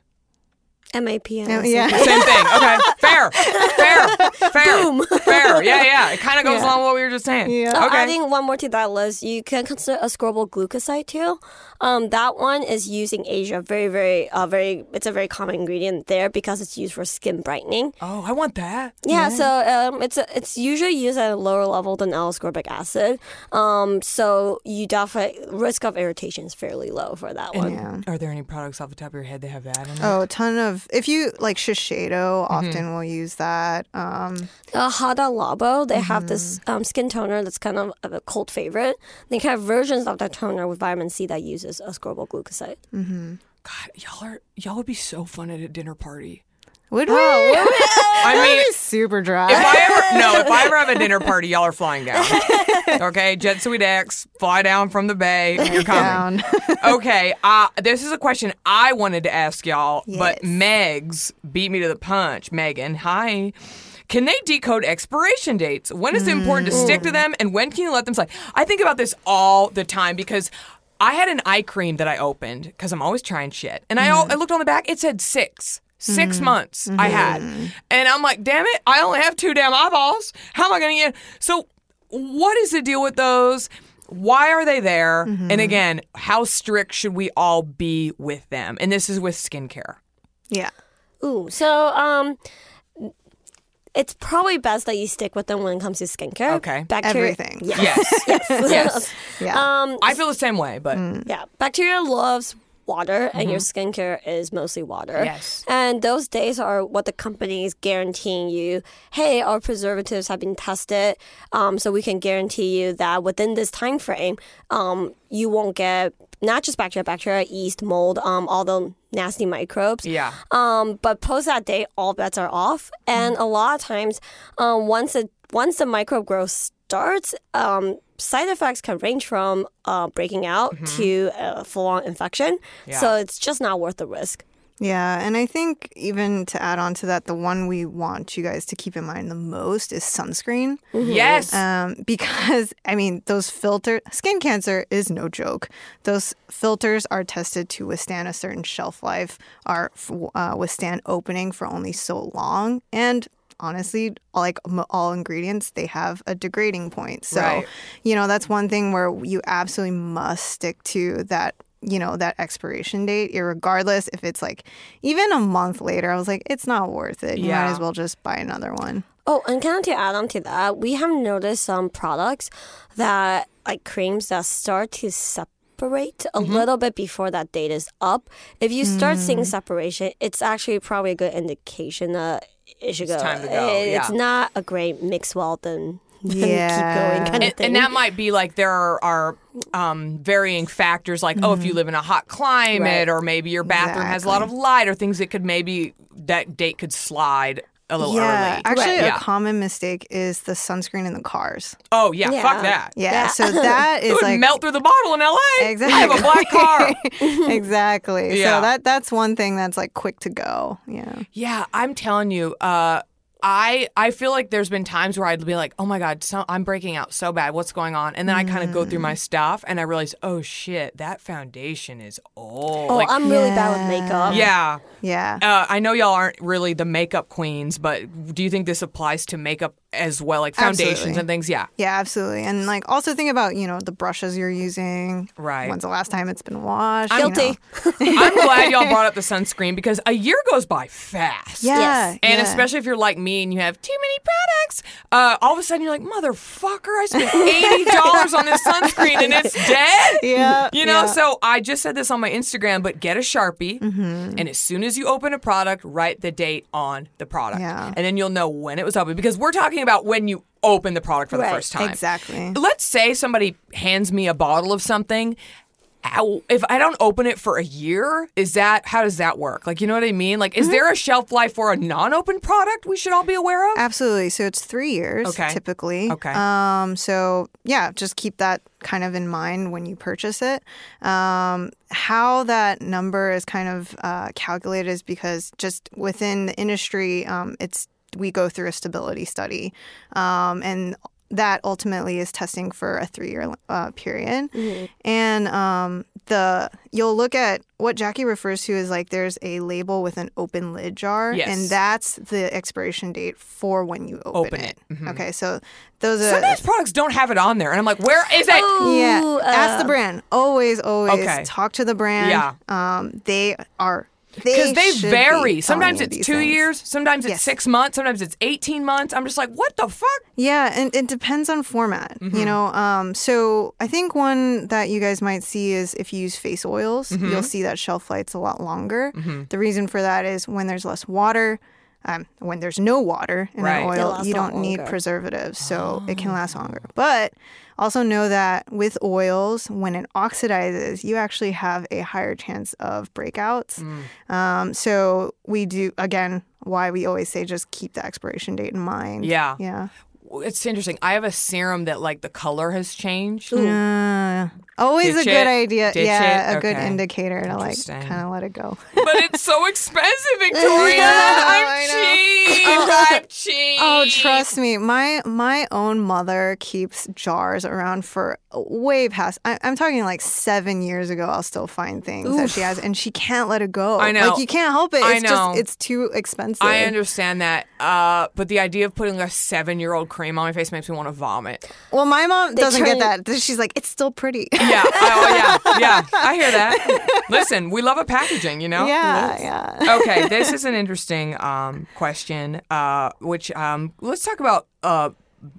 S3: MAP. and
S4: Yeah.
S2: Same thing. Okay, fair, fair, fair, fair. Yeah, yeah. It kind of goes along with what we were just saying.
S4: Yeah.
S3: Uh,
S2: Okay.
S3: Adding one more to that list, you can consider ascorbyl glucoside too. Um, that one is used in Asia. Very, very, uh, very. It's a very common ingredient there because it's used for skin brightening.
S2: oh, I want that.
S3: Yeah, so um, it's a, it's usually used at a lower level than L-ascorbic acid. Um, so you definitely risk of irritation is fairly low for that one.
S4: Yeah.
S2: Are there any products off the top of your head that have that in it?
S4: Oh, a ton of. If you like Shiseido, often will use that. Um,
S3: Uh, Hada Labo, they have this um, skin toner that's kind of a cult favorite. They have versions of that toner with vitamin C that uses ascorbyl glucoside.
S2: God, y'all are y'all would be so fun at a dinner party.
S4: Would we?
S2: I mean,
S4: super dry.
S2: if I ever no, if I ever have a dinner party, y'all are flying down. Okay, Jet Sweet X, fly down from the bay. You're coming.
S4: down.
S2: okay, uh, this is a question I wanted to ask y'all, but
S4: Yes.
S2: Megs beat me to the punch. Megan, hi. Can they decode expiration dates? When is it important to stick to them, and when can you let them slide? I think about this all the time because I had an eye cream that I opened because I'm always trying shit, and I, al- I looked on the back. It said six. 6 months I had. And I'm like, damn it, I only have two damn eyeballs. How am I going to get? So, what is the deal with those? Why are they there? And again, how strict should we all be with them? And this is with skincare.
S4: yeah.
S3: Ooh, so um, it's probably best that you stick with them when it comes to skincare.
S2: Okay.
S3: Bacteria.
S4: Everything.
S3: Yes.
S2: Yes.
S3: yes.
S2: yes.
S4: Yeah.
S3: Um,
S2: I feel the same way, but
S3: Yeah, bacteria loves water, and your skincare is mostly water.
S2: Mm-hmm. Yes.
S3: And those days are what the company is guaranteeing you. Hey, our preservatives have been tested, um, so we can guarantee you that within this time frame, um, you won't get not just bacteria, bacteria, yeast, mold, um, all the nasty microbes.
S2: yeah.
S3: Um, but post that date, all bets are off. And a lot of times, um, once it once the microbe growth starts, um, side effects can range from uh, breaking out to a full-on infection. So it's just not worth the risk.
S4: Yeah, and I think even to add on to that, the one we want you guys to keep in mind the most is sunscreen.
S2: Yes.
S4: Um, because I mean, those filter skin cancer is no joke. Those filters are tested to withstand a certain shelf life, are uh, withstand opening for only so long, and honestly, like all ingredients, they have a degrading point. So,
S2: Right.
S4: you know, that's one thing where you absolutely must stick to that. You know that expiration date, regardless if it's like even a month later. I was like, it's not worth it. You
S2: Yeah.
S4: might as well just buy another one.
S3: Oh, and kind of to add on to that, we have noticed some products that like creams that start to separate a mm-hmm. little bit before that date is up. If you start seeing mm. separation, it's actually probably a good indication that it should
S2: It's
S3: go.
S2: time to go,
S3: It's
S2: yeah.
S3: not a great mix well then. then
S4: Yeah.
S3: keep going kind of
S2: and,
S3: thing.
S2: and that might be like there are, are um, varying factors like oh if you live in a hot climate
S3: Right.
S2: or maybe your bathroom has a lot of light or things that could maybe that date could slide a little
S4: yeah,
S2: early
S4: actually,
S2: yeah.
S4: a common mistake is the sunscreen in the cars.
S2: oh yeah,
S3: Yeah.
S2: fuck that
S4: Yeah,
S3: Yeah.
S4: so that
S2: it
S4: is
S2: would
S4: like
S2: melt through the bottle in LA
S4: exactly.
S2: I have a black car
S4: exactly.
S2: Yeah.
S4: So that that's one thing that's like quick to go. Yeah.
S2: Yeah, I'm telling you, uh, I I feel like there's been times where I'd be like, oh my god, so, I'm breaking out so bad. What's going on? And then I kind of go through
S4: Mm.
S2: my stuff and I realize, oh shit, that foundation is old.
S3: oh,
S2: Like,
S3: I'm really bad with makeup.
S2: yeah.
S4: Yeah.
S2: Uh, I know y'all aren't really the makeup queens, but do you think this applies to makeup as well, like foundations
S4: Absolutely.
S2: and things. Yeah.
S4: Yeah, absolutely. And like also think about, you know, the brushes you're using.
S2: Right.
S4: When's the last time it's been washed? you
S3: Guilty.
S4: know.
S2: I'm glad y'all brought up the sunscreen because a year goes by fast.
S4: Yeah.
S3: Yes.
S2: And
S4: yeah.
S2: especially if you're like me and you have too many products, uh, all of a sudden you're like, motherfucker, I spent eighty dollars on this sunscreen and it's dead.
S4: Yeah,
S2: You know,
S4: yeah.
S2: so I just said this on my Instagram, but get a sharpie,
S4: Mm-hmm.
S2: and as soon as you open a product, write the date on the product,
S4: Yeah.
S2: and then you'll know when it was open because we're talking about when you open the product for the first time.
S4: Exactly.
S2: Let's say somebody hands me a bottle of something. If I don't open it for a year, is that how does that work? Like, you know what I mean? Like,
S4: Mm-hmm.
S2: is there a shelf life for a non-open product we should all be aware of?
S4: Absolutely. So it's three years
S2: Okay.
S4: typically.
S2: Okay.
S4: Um, so yeah, just keep that kind of in mind when you purchase it. Um, how that number is kind of uh, calculated is because just within the industry, um, it's we go through a stability study, um, and that ultimately is testing for a three-year uh, period. And um, the you'll look at what Jackie refers to as like there's a label with an open lid jar,
S2: Yes.
S4: and that's the expiration date for when you open,
S2: Open
S4: it.
S2: it.
S4: Okay, so those are
S2: Sometimes products don't have it on there, and I'm like, where is it?
S4: yeah.
S3: Ooh,
S4: ask the
S3: uh,
S4: brand. Always, always
S2: Okay.
S4: talk to the brand.
S2: Yeah.
S4: um, they are
S2: Because they,
S4: should be
S2: vary. Sometimes it's two
S4: things.
S2: years, sometimes it's
S4: Yes.
S2: six months, sometimes it's 18 months. I'm just like, what the fuck?
S4: Yeah, and it depends on format.
S2: Mm-hmm.
S4: You know, um, so I think one that you guys might see is if you use face oils,
S2: Mm-hmm.
S4: you'll see that shelf life's a lot longer. The reason for that is when there's less water. Um, when there's no water in
S2: Right.
S4: an oil, you don't need
S3: longer.
S4: preservatives, so it can last
S2: Oh.
S4: longer. But also know that with oils, when it oxidizes, you actually have a higher chance of breakouts.
S2: Mm.
S4: Um, so we do again why we always say just keep the expiration date in mind.
S2: Yeah.
S4: Yeah.
S2: It's interesting. I have a serum that like the color has changed.
S4: Uh, always
S2: Ditch
S4: a good
S2: it.
S4: idea. Yeah,
S2: it.
S4: a good indicator to like kind of let it go.
S2: But it's so expensive, Victoria.
S4: I
S2: I'm
S4: know.
S2: cheap. I'm cheap.
S4: Oh, trust me, my my own mother keeps jars around for way past. I, I'm talking like seven years ago. I'll still find things that she has, and she can't let it go.
S2: I know.
S4: like you can't help it.
S2: I
S4: It's
S2: know.
S4: just it's too expensive.
S2: I understand that, uh, but the idea of putting a seven-year-old cream on my face makes me want to vomit.
S4: Well, my mom doesn't
S3: turn-
S4: get that. She's like, it's still pretty.
S2: Yeah, oh yeah, yeah. I hear that. Listen, we love a packaging, you know.
S4: yeah, yeah.
S2: okay, this is an interesting um, question. Uh, which um, let's talk about uh,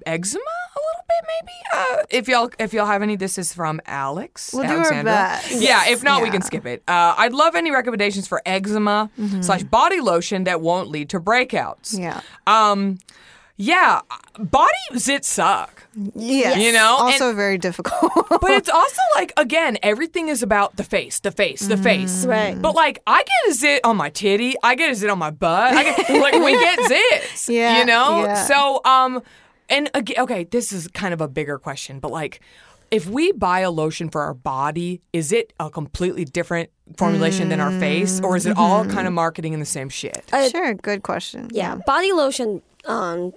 S2: eczema a little bit, maybe. Uh, if y'all if y'all have any, this is from Alex.
S4: We'll do our best.
S2: Yeah, if not, we can skip it. Uh, I'd love any recommendations for eczema
S4: Mm-hmm.
S2: slash body lotion that won't lead to breakouts.
S4: Yeah.
S2: Um, yeah, body zits suck.
S4: Yeah,
S2: You know, and-
S4: also very difficult.
S2: But it's also like again, everything is about the face, the face, the face.
S3: Right.
S2: But like, I get a zit on my titty, I get a zit on my butt. I get, like we get zits.
S4: Yeah,
S2: You know.
S4: yeah.
S2: So um, and again, okay, this is kind of a bigger question, but like. If we buy a lotion for our body, is it a completely different formulation than our face, or is it all kind of marketing in the same shit?
S4: sure, good question.
S3: Yeah, body lotion. Um,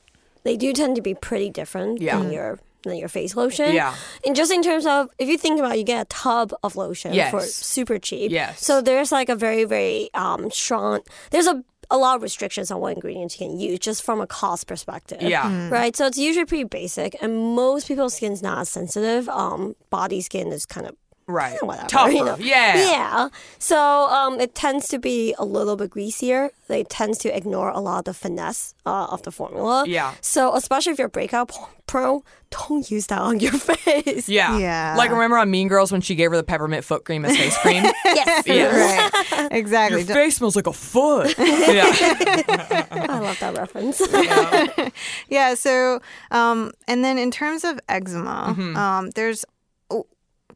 S3: they do tend to be pretty different
S2: Yeah.
S3: than your than your face lotion.
S2: Yeah.
S3: and just in terms of if you think about, it, you get a tub of lotion for super cheap.
S2: Yes.
S3: So there's like a very very um strong. There's a a lot of restrictions on what ingredients you can use just from a cost perspective.
S2: Yeah.
S3: Right. So it's usually pretty basic, and most people's skin's not as sensitive. Um, body skin is kind of
S2: Right.
S3: whatever.
S2: Tougher.
S3: you know.
S2: Yeah.
S3: Yeah. So um, it tends to be a little bit greasier. They tends to ignore a lot of the finesse uh, of the formula.
S2: Yeah.
S3: So especially if you're breakout pro don't use that on your face.
S2: Yeah.
S4: Yeah.
S2: Like remember on Mean Girls when she gave her the peppermint foot cream as face cream?
S3: Yes.
S2: yeah.
S4: Right. Exactly.
S2: Your face smells like a foot. yeah.
S3: I love that reference.
S4: Yeah. So, um, and then in terms of eczema,
S2: Mm-hmm.
S4: um, there's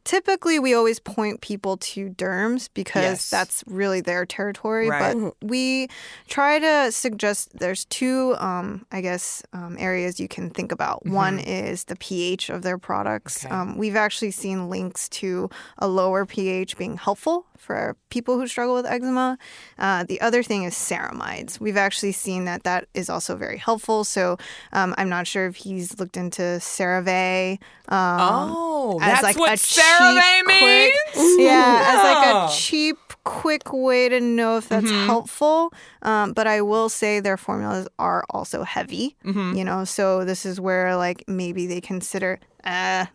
S4: typically we always point people to derms because
S2: Yes.
S4: that's really their territory.
S2: Right.
S4: But we try to suggest there's two, um, I guess, um, areas you can think about. One is the pH of their products.
S2: Mm-hmm. Okay.
S4: Um, we've actually seen links to a lower pH being helpful for people who struggle with eczema. Uh, the other thing is ceramides. We've actually seen that that is also very helpful. So um, I'm not sure if he's looked into CeraVe. Um,
S2: Oh, that's
S4: like
S2: what CeraVe
S4: quick-
S2: means?
S4: yeah, as like a cheap, quick way to know if that's
S2: Mm-hmm.
S4: helpful. Um, but I will say their formulas are also heavy.
S2: Mm-hmm.
S4: You know, so this is where like maybe they consider. Uh,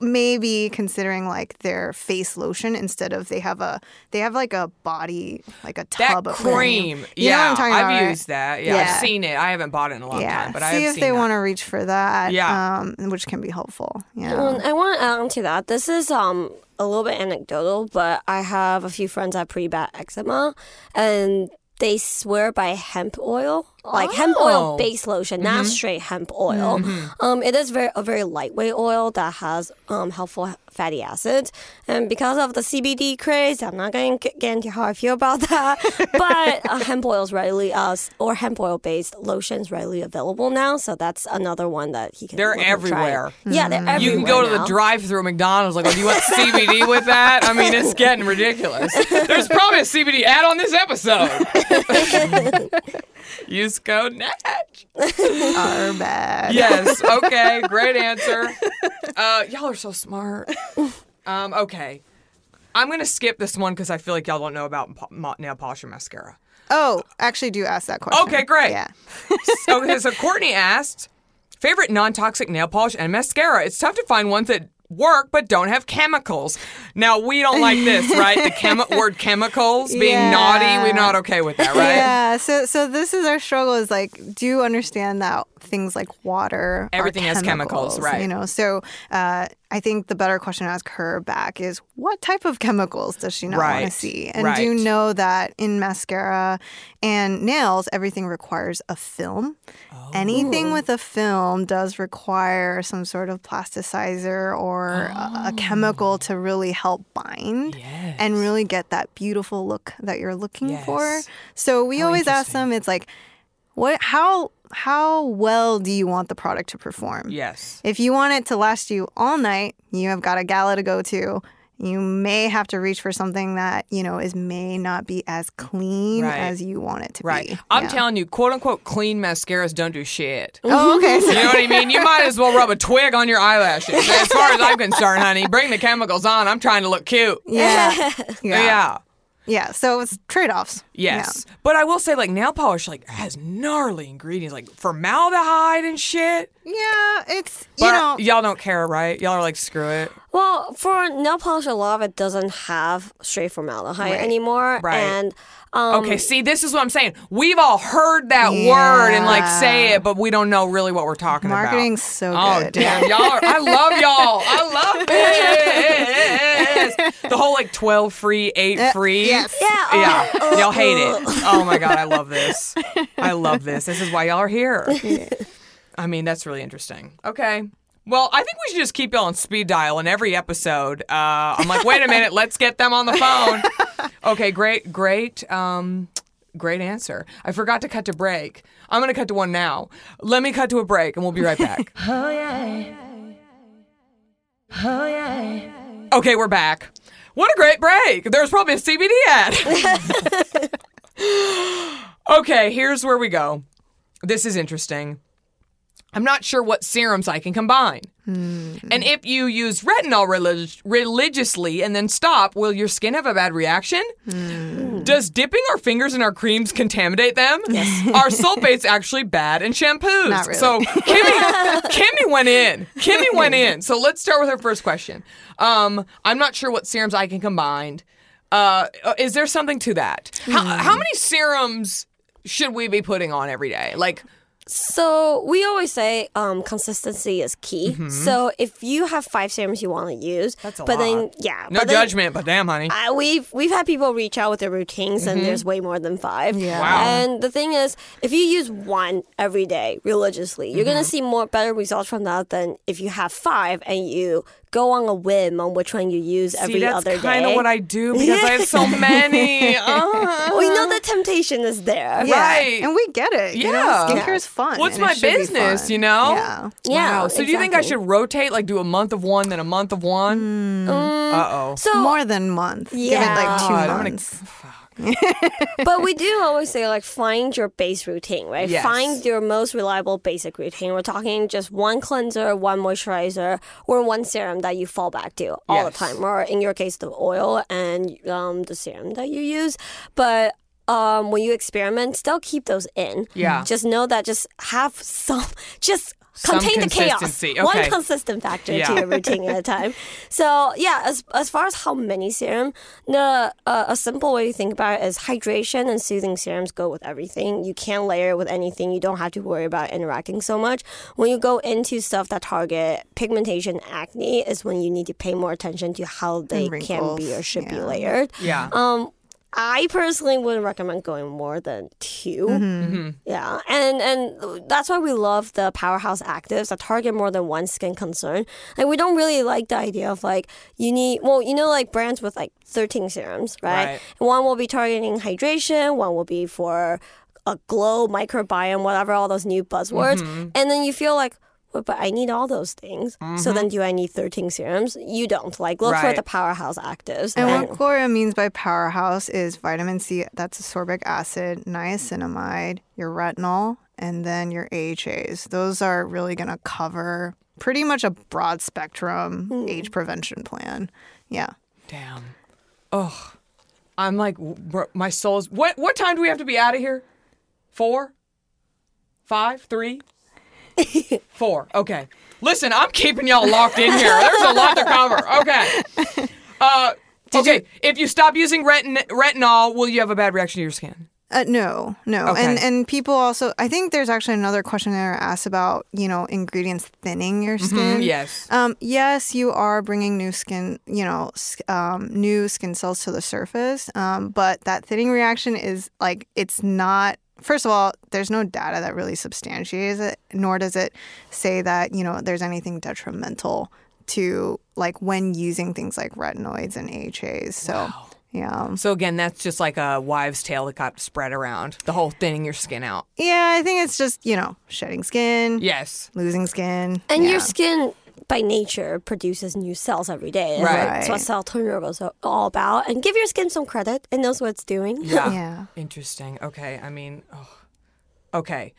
S4: maybe considering like their face lotion instead of they have a they have like a body like a
S2: That
S4: tub of
S2: cream.
S4: You
S2: yeah,
S4: know what I'm talking
S2: I've
S4: about, right?
S2: used that. Yeah,
S4: Yeah.
S2: I've seen it. I haven't bought it in a long
S4: yeah,
S2: time, but I
S4: see if
S2: seen
S4: they want to reach for that.
S2: Yeah.
S4: um, which can be helpful. Yeah,
S3: Well, I want to add on to that. This is um a little bit anecdotal, but I have a few friends that have pretty bad eczema, and they swear by hemp oil, like hemp
S2: Oh.
S3: oil based lotion, not straight hemp oil. Um, it is very a very lightweight oil that has um helpful fatty acids, and because of the CBD craze, I'm not going to get into how I feel about that. but uh, hemp oil is readily uh, or hemp oil based lotions readily available now, so that's another one that he can.
S2: They're
S3: look and try.
S2: everywhere.
S3: Yeah, they're everywhere.
S2: You can go to the drive-through McDonald's. Like, oh, do you want CBD with that? I mean, it's getting ridiculous. There's probably a CBD ad on this episode. Use code NATCH.
S4: are bad.
S2: Yes. Okay. Great answer. Uh, y'all are so smart. Um, okay. I'm gonna skip this one because I feel like y'all don't know about po- nail polish or mascara.
S4: Oh, actually, do ask that question.
S2: Okay, great.
S4: Yeah.
S2: okay, so Courtney asked, favorite non-toxic nail polish and mascara. It's tough to find ones that work but don't have chemicals. Now we don't like this, right? The chemi- word chemicals being
S4: Yeah.
S2: naughty. We're not okay with that, right?
S4: Yeah, so so this is our struggle is like do you understand that things like water
S2: Everything has chemicals, right.
S4: You know, so uh, I think the better question to ask her back is what type of chemicals does she not want to see? And do you know that in mascara and nails, everything requires a film.
S2: Oh.
S4: Anything with a film does require some sort of plasticizer or a, a chemical to really help bind and really get that beautiful look that you're looking for. So we
S2: How
S4: always ask them, it's like, what? How how well do you want the product to perform?
S2: Yes.
S4: If you want it to last you all night, you have got a gala to go to. You may have to reach for something that you know is may not be as clean
S2: Right.
S4: as you want it to
S2: Right.
S4: be. Right.
S2: I'm
S4: Yeah.
S2: telling you, quote unquote, clean mascaras don't do shit.
S4: Oh, okay.
S2: You know what I mean? You might as well rub a twig on your eyelashes. As far as I'm concerned, honey, bring the chemicals on. I'm trying to look cute.
S4: yeah. yeah.
S2: Yeah.
S4: Yeah. So it's trade offs.
S2: Yes. But I will say, like, nail polish, like, has gnarly ingredients, like formaldehyde and shit.
S4: Yeah. It's
S2: But
S4: you know.
S2: y'all don't care, right? Y'all are like, screw it.
S3: Well, for nail polish, a lot of it doesn't have straight formaldehyde
S4: Right.
S3: anymore.
S2: Right.
S3: And um,
S2: Okay, see, this is what I'm saying. We've all heard that word and like say it, but we don't know really what we're talking
S4: Marketing's
S2: about.
S4: so
S2: Oh
S4: good.
S2: damn, y'all! Are, I love y'all. I love this. The whole like twelve free, eight
S4: Uh,
S2: free.
S4: yes.
S3: Yeah. oh,
S2: Yeah, y'all hate it. Oh my god, I love this. I love this. This is why y'all are here. I mean, that's really interesting. Okay. Well, I think we should just keep y'all on speed dial in every episode. Uh, I'm like, wait a minute, let's get them on the phone. Okay, great, great, um, great answer. I forgot to cut to break. I'm gonna cut to one now. Let me cut to a break, and we'll be right back.
S1: Oh yeah. Oh yeah.
S2: Okay, we're back. What a great break. There's probably a CBD ad. okay, here's where we go. This is interesting. I'm not sure what serums I can combine. And if you use retinol relig- religiously and then stop, will your skin have a bad reaction? Does dipping our fingers in our creams contaminate them? Are sulfates actually bad in shampoos?
S4: Really.
S2: So Kimmy, Kimmy went in. Kimmy went in. So let's start with her first question. Um, I'm not sure what serums I can combine. Uh, is there something to that? How, how many serums should we be putting on every day? Like,
S3: So we always say um, consistency is key. So if you have five serums you want to use,
S2: Mm-hmm. That's a
S3: but then yeah,
S2: no
S3: but then,
S2: judgment, but damn, honey.
S3: Uh, we've we've had people reach out with their routines, and there's way more than five.
S4: Yeah.
S2: Mm-hmm. Wow.
S3: And the thing is, if you use one every day religiously, you're
S2: Mm-hmm.
S3: gonna see more better results from that than if you have five and you go on a whim on which one you use every
S2: See, that's
S3: other day.
S2: kind of what I do because I have so many. Uh,
S3: we know the temptation is there.
S4: Yeah.
S2: Right.
S4: And we get it. You know,
S2: Yeah.
S4: skincare is fun.
S2: What's my business, you know?
S4: Yeah.
S3: Yeah.
S2: wow. So do you think I should rotate, like do a month of one, then a month of one?
S4: Hmm.
S2: Uh oh.
S3: So
S4: More than month. Give it like two
S3: Yeah.
S2: God, I'm gonna-
S4: months.
S3: but we do always say like find your base routine, right?
S2: Yes.
S3: Find your most reliable basic routine. We're talking just one cleanser, one moisturizer, or one serum that you fall back to all the time, or in your case, the oil and um, the serum that you use. But um, when you experiment, still keep those in.
S2: Yeah.
S3: Just know that just have some, just
S2: Some
S3: contain the chaos.
S2: consistency.
S3: One consistent factor
S2: Yeah.
S3: to your routine at a time. So yeah, as as far as how many serum, the uh, a simple way to think about it is hydration and soothing serums go with everything. You can't layer it with anything. You don't have to worry about interacting so much. When you go into stuff that target pigmentation, acne, is when you need to pay more attention to how they can be or should be layered.
S2: Yeah.
S3: Um, I personally wouldn't recommend going more than 2
S2: Mm-hmm.
S3: Yeah, and and that's why we love the powerhouse actives that target more than one skin concern. Like we don't really like the idea of like you need well, you know, like brands with like thirteen serums, right?
S2: Right.
S3: One will be targeting hydration, one will be for a glow, microbiome, whatever, all those new buzzwords,
S2: Mm-hmm.
S3: and then you feel like. Well, but I need all those things. So then, mm-hmm. do I need 13 serums? You don't. Like, look for the powerhouse actives.
S4: And what Gloria means by powerhouse is vitamin C, that's ascorbic acid, niacinamide, your retinol, and then your AHAs. Those are really going to cover pretty much a broad spectrum hmm. age prevention plan. Yeah.
S2: Damn. Oh, I'm like, bro, my soul's. What what time do we have to be out of here? Four? Five? Three? Four. Okay. Listen, I'm keeping y'all locked in here. There's a lot to cover. Okay. Uh, okay. if you stop using retin- retinol, will you have a bad reaction to your skin?
S4: Uh, no, no,
S2: Okay.
S4: and and people also. I think there's actually another question there asked about you know ingredients thinning your skin.
S2: yes.
S4: Um, yes, you are bringing new skin, you know, um, new skin cells to the surface. Um, but that thinning reaction is like it's not. First of all, there's no data that really substantiates it, nor does it say that you know there's anything detrimental to like when using things like retinoids and AHAs. So yeah,
S2: So again, that's just like a wives' tale that got spread around. The whole thinning your skin out.
S4: yeah, I think it's just you know shedding skin,
S2: Yes.
S4: losing skin,
S3: And
S4: yeah.
S3: your skin, by nature, produces new cells every day.
S2: Right.
S3: That's what cell turnover is all about. And give your skin some credit. It knows what it's doing.
S2: Yeah.
S4: Yeah.
S2: Interesting. Okay. I mean, oh. okay.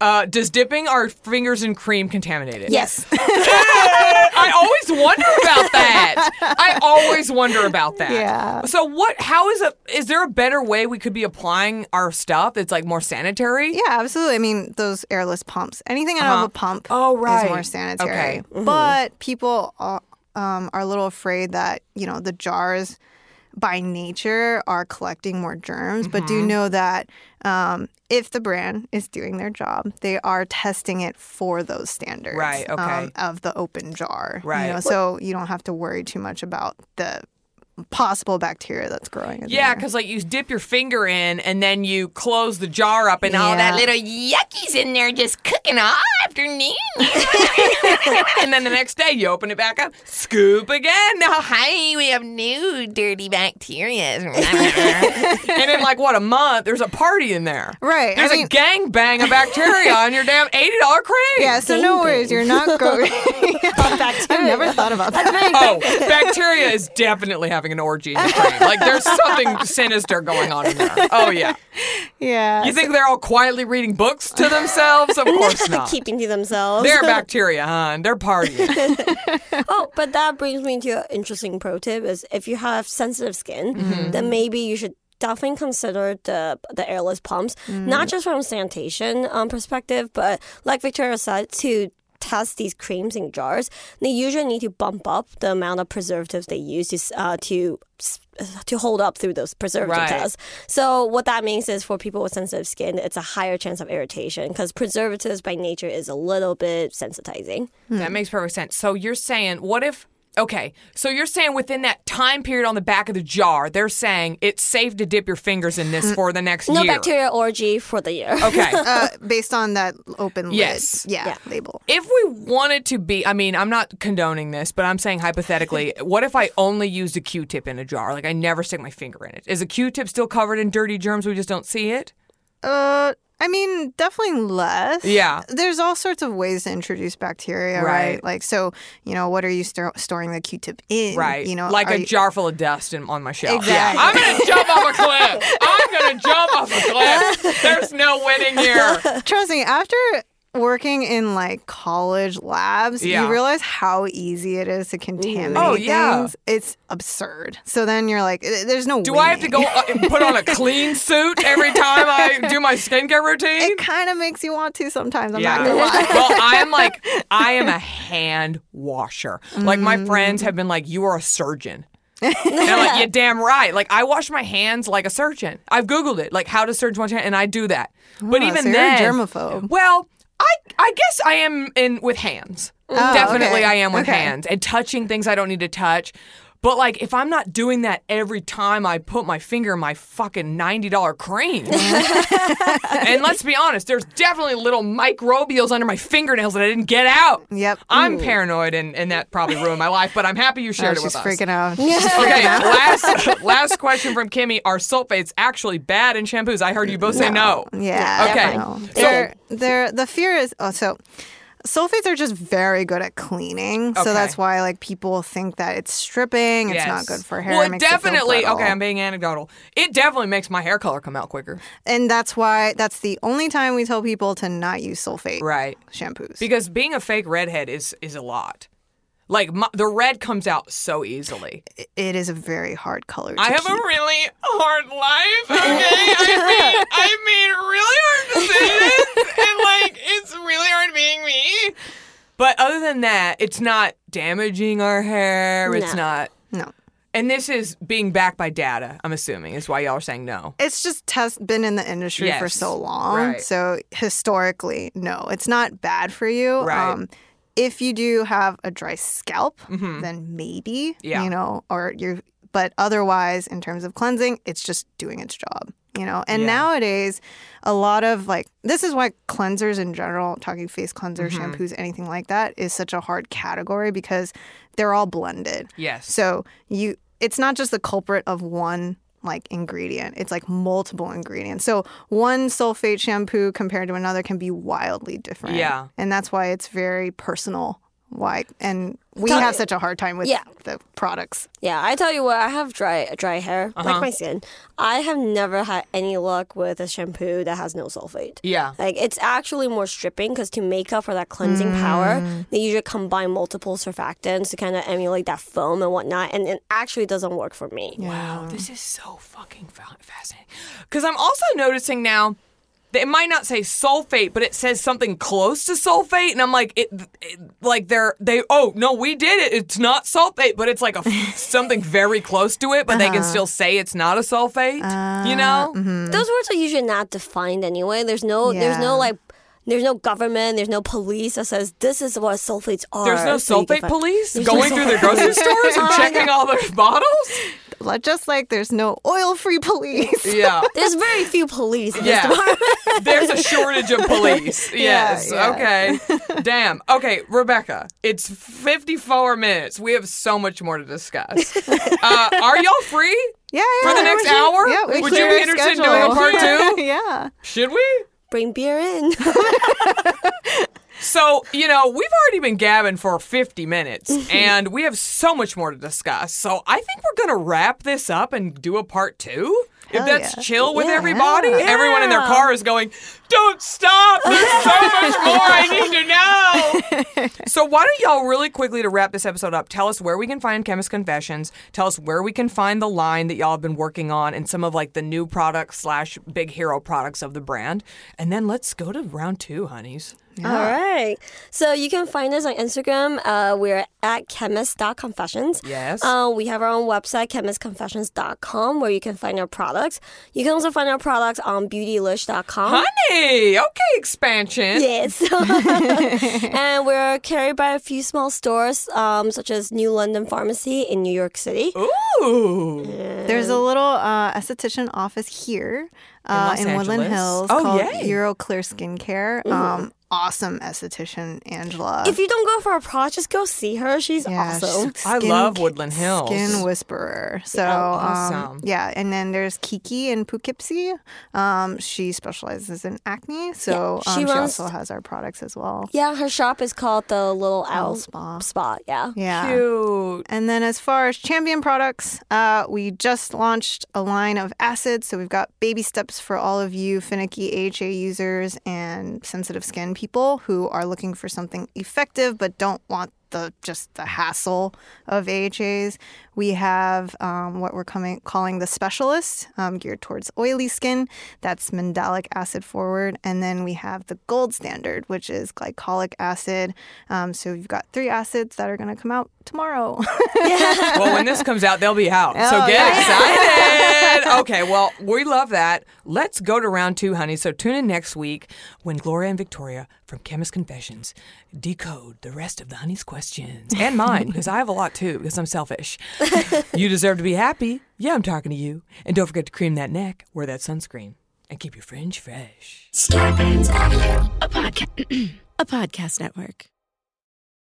S2: Uh, does dipping our fingers in cream contaminate it?
S3: Yes.
S2: I always wonder about that. I always wonder about that.
S4: Yeah.
S2: So what? How is it? Is there a better way we could be applying our stuff that's like more sanitary?
S4: Yeah, absolutely. I mean, those airless pumps. Anything out of a pump
S2: Oh, right.
S4: is more sanitary.
S2: Okay.
S4: But people uh, um, are a little afraid that, you know, the jars by nature are collecting more germs. But
S2: Mm-hmm.
S4: do know that um, if the brand is doing their job, they are testing it for those standards
S2: Right, okay.
S4: um, of the open jar.
S2: Right.
S4: You know, so you don't have to worry too much about the possible bacteria that's growing in
S2: Yeah, because like you dip your finger in and then you close the jar up and all that little yuckies in there just cooking all afternoon. and then the next day you open it back up, scoop again. Now, oh, hey, we have new dirty bacteria. and in like what a month, there's a party in there.
S4: Right, I
S2: There's a
S4: mean-
S2: gang bang of bacteria on your damn eighty dollar cream.
S4: Yeah, so no worries. You're not going. I've never thought about that.
S2: Oh, bacteria is definitely having an orgy in the cream. Like there's something sinister going on in there. Oh yeah.
S4: Yeah.
S2: You think they're all quietly reading books to themselves? Of course not.
S3: Keeping to themselves.
S2: They're bacteria, huh? They're partying.
S3: oh, but that brings me to an interesting pro tip is if you have sensitive skin,
S2: Mm-hmm.
S3: then maybe you should definitely consider the the airless pumps,
S2: Mm-hmm.
S3: not just from sanitation um, perspective, but like Victoria said, to test these creams in jars, they usually need to bump up the amount of preservatives they use to uh, to to hold up through those preservative
S2: Right.
S3: tests. So what that means is for people with sensitive skin, it's a higher chance of irritation because preservatives by nature is a little bit sensitizing.
S2: That makes perfect sense. So you're saying, what if? Okay, so you're saying within that time period on the back of the jar, they're saying it's safe to dip your fingers in this for the next year.
S3: No
S2: year.
S3: bacteria orgy for the year.
S2: Okay.
S4: uh, based on that open
S2: Yes.
S4: lid, yeah,
S3: Yeah.
S4: label.
S2: If we wanted to be, I mean, I'm not condoning this, but I'm saying hypothetically, what if I only used a Q-tip in a jar? Like I never stick my finger in it. Is a Q-tip still covered in dirty germs? We just don't see it.
S4: Uh, I mean, definitely less.
S2: Yeah.
S4: There's all sorts of ways to introduce bacteria,
S2: Right.
S4: right? Like, so, you know, what are you sto- storing the Q-tip in?
S2: Right.
S4: You know,
S2: like a
S4: you-
S2: jar full of dust in, on my shelf.
S4: Exactly.
S2: Yeah. I'm going to jump off a cliff. I'm going to jump off a cliff. There's no winning here.
S4: Trust me, after working in like college labs,
S2: Yeah.
S4: you realize how easy it is to contaminate
S2: Oh, yeah.
S4: things. It's absurd. So then you're like, "Eh, there's no
S2: Do I have to go uh, and put on a clean suit every time I do my skincare routine?
S4: It kind of makes you want to sometimes. I'm
S2: Yeah.
S4: not gonna lie.
S2: well, I am like, I am a hand washer. Like, my
S4: Mm.
S2: friends have been like, you are a surgeon. and I'm like, yeah, damn right. Like, I wash my hands like a surgeon. I've Googled it, like, how does surgeons wash hands? And I do that. But
S4: Oh,
S2: even
S4: so you're a
S2: then.
S4: germaphobe.
S2: Well, I, I guess I am in with hands. Oh, Definitely,
S4: okay.
S2: I am with
S4: Okay.
S2: hands and touching things I don't need to touch. But like, if I'm not doing that every time I put my finger in my fucking ninety dollar cream, and let's be honest, there's definitely little microbials under my fingernails that I didn't get out.
S4: Yep.
S2: I'm paranoid, and, and that probably ruined my life. But I'm happy you
S4: Oh,
S2: shared it with
S4: she's
S2: us.
S4: freaking out.
S2: Okay, last last question from Kimmy: Are sulfates actually bad in shampoos? I heard you both say no.
S4: Yeah.
S2: Okay.
S4: no.
S2: So-
S4: They're, they're, the fear is oh, so sulfates are just very good at cleaning.
S2: Okay.
S4: So that's why like people think that it's stripping. It's
S2: Yes.
S4: not good for hair.
S2: Well,
S4: it
S2: it
S4: makes it feel
S2: definitely. okay, I'm being anecdotal. It definitely makes my hair color come out quicker.
S4: and that's why that's the only time we tell people to not use sulfate
S2: Right.
S4: shampoos.
S2: Because being a fake redhead is is a lot. Like my, the red comes out so easily.
S4: it is a very hard color. To
S2: I have
S4: keep.
S2: a really hard life. Okay, I made I made really hard decisions, and like it's really hard being me. But other than that, it's not damaging our hair. It's
S3: No.
S2: not.
S4: no.
S2: And this is being backed by data. I'm assuming is why y'all are saying no.
S4: It's just test been in the industry for so long.
S2: Right.
S4: So historically, no, it's not bad for you. Um,
S2: Right.
S4: If you do have a dry scalp, then maybe,
S2: Mm-hmm. Yeah.
S4: you know, or you're, but otherwise, in terms of cleansing, it's just doing its job, you know. And
S2: Yeah.
S4: nowadays, a lot of like, this is why cleansers in general, talking face cleansers,
S2: Mm-hmm.
S4: shampoos, anything like that, is such a hard category because they're all blended.
S2: Yes.
S4: So you, it's not just the culprit of one like ingredient. It's like multiple ingredients. So one sulfate shampoo compared to another can be wildly different.
S2: Yeah.
S4: And that's why it's very personal. Why and we
S3: Tell-
S4: have such a hard time with
S3: Yeah.
S4: the products.
S3: Yeah, I tell you what, I have dry dry hair,
S2: Uh-huh.
S3: like my skin. I have never had any luck with a shampoo that has no sulfate.
S2: Yeah.
S3: Like it's actually more stripping because to make up for that cleansing power, they usually combine multiple surfactants to kind of emulate that foam and whatnot, and it actually doesn't work for me.
S2: Wow, this is so fucking fascinating. Because I'm also noticing now that it might not say sulfate, but it says something close to sulfate, and I'm like, it, it like they're they. Oh no, we did it. It's not sulfate, but it's like a something very close to it, but they can uh-huh. still say it's not a sulfate. you ah, know? Mm-hmm.
S3: Those words are usually not defined anyway. There's no, there's no like. There's no government, there's no police that says this is what sulfates are.
S2: There's no
S3: so
S2: sulfate
S3: find-
S2: police
S3: There's no
S2: going through the grocery stores and checking all their bottles.
S4: Like- Just like there's no oil free police.
S2: Yeah.
S3: There's very few police in
S2: Yeah.
S3: this department.
S2: There's a shortage of police. Yes.
S4: yeah.
S2: Okay. Damn. Okay, Rebecca, it's 54 minutes. We have so much more to discuss. Uh, are y'all free?
S4: Yeah, yeah.
S2: For the next
S4: should-
S2: hour?
S4: Yeah, we
S2: Would you be
S4: our
S2: interested in doing a part two?
S4: yeah.
S2: Should we?
S3: Bring beer in.
S2: So, you know, we've already been gabbing for 50 minutes and we have so much more to discuss. So, I think we're going to wrap this up and do a part two. If that's
S4: yeah.
S2: chill with
S4: Yeah.
S2: everybody,
S4: Yeah.
S2: everyone in their car is going, Don't stop! There's so much more I need to know. so, why don't y'all really quickly to wrap this episode up tell us where we can find Chemist Confessions, tell us where we can find the line that y'all have been working on and some of like the new products slash big hero products of the brand. And then let's go to round two, honeys.
S3: All right. So you can find us on Instagram. Uh, we're at chemist.confessions.
S2: Yes.
S3: Uh, we have our own website, chemistconfessions.com, where you can find our products. You can also find our products on beautylish.com.
S2: Honey, okay, expansion.
S3: Yes. and we're carried by a few small stores, um, such as New London Pharmacy in New York City.
S2: Ooh.
S4: There's a little uh, esthetician office here uh,
S2: Los
S4: in, Woodland Hills
S2: Oh,
S4: called
S2: yay.
S4: Euroclear Skincare. Um, awesome esthetician, Angela.
S3: If you don't go for a product, just go see her. She's
S4: Yeah,
S3: awesome.
S4: she's
S2: I love Woodland Hills.
S4: Skin Whisperer. So,
S2: awesome.
S4: um, yeah. And then there's Kiki in Poughkeepsie. Um, she specializes in acne. So
S3: Yeah,
S4: um,
S3: she
S4: she, also has our products as well.
S3: Yeah, her shop is called the Little Owl
S4: Spa.
S3: Spa. Yeah.
S4: Yeah.
S2: Cute.
S4: And then as far as champion products, uh, we just launched a line of acids. So we've got baby steps for all of you finicky AHA users and sensitive skin people who are looking for something effective but don't want the just the hassle of AHAs. We have um, what we're coming calling the specialist, um, geared towards oily skin. That's mandelic acid forward, and then we have the gold standard, which is glycolic acid. Um, so you've got three acids that are going to come out tomorrow.
S2: well, when this comes out, they'll be out. so
S4: Oh,
S2: get
S4: yeah.
S2: excited. okay, well, we love that. Let's go to round two, honey. So tune in next week when Gloria and Victoria from Chemist Confessions decode the rest of the honey's questions and mine, because I have a lot too, because I'm selfish. you deserve to be happy. Yeah, I'm talking to you. And don't forget to cream that neck, wear that sunscreen, and keep your fringe fresh.
S5: Scarpins Avenue, a podcast, a podcast network.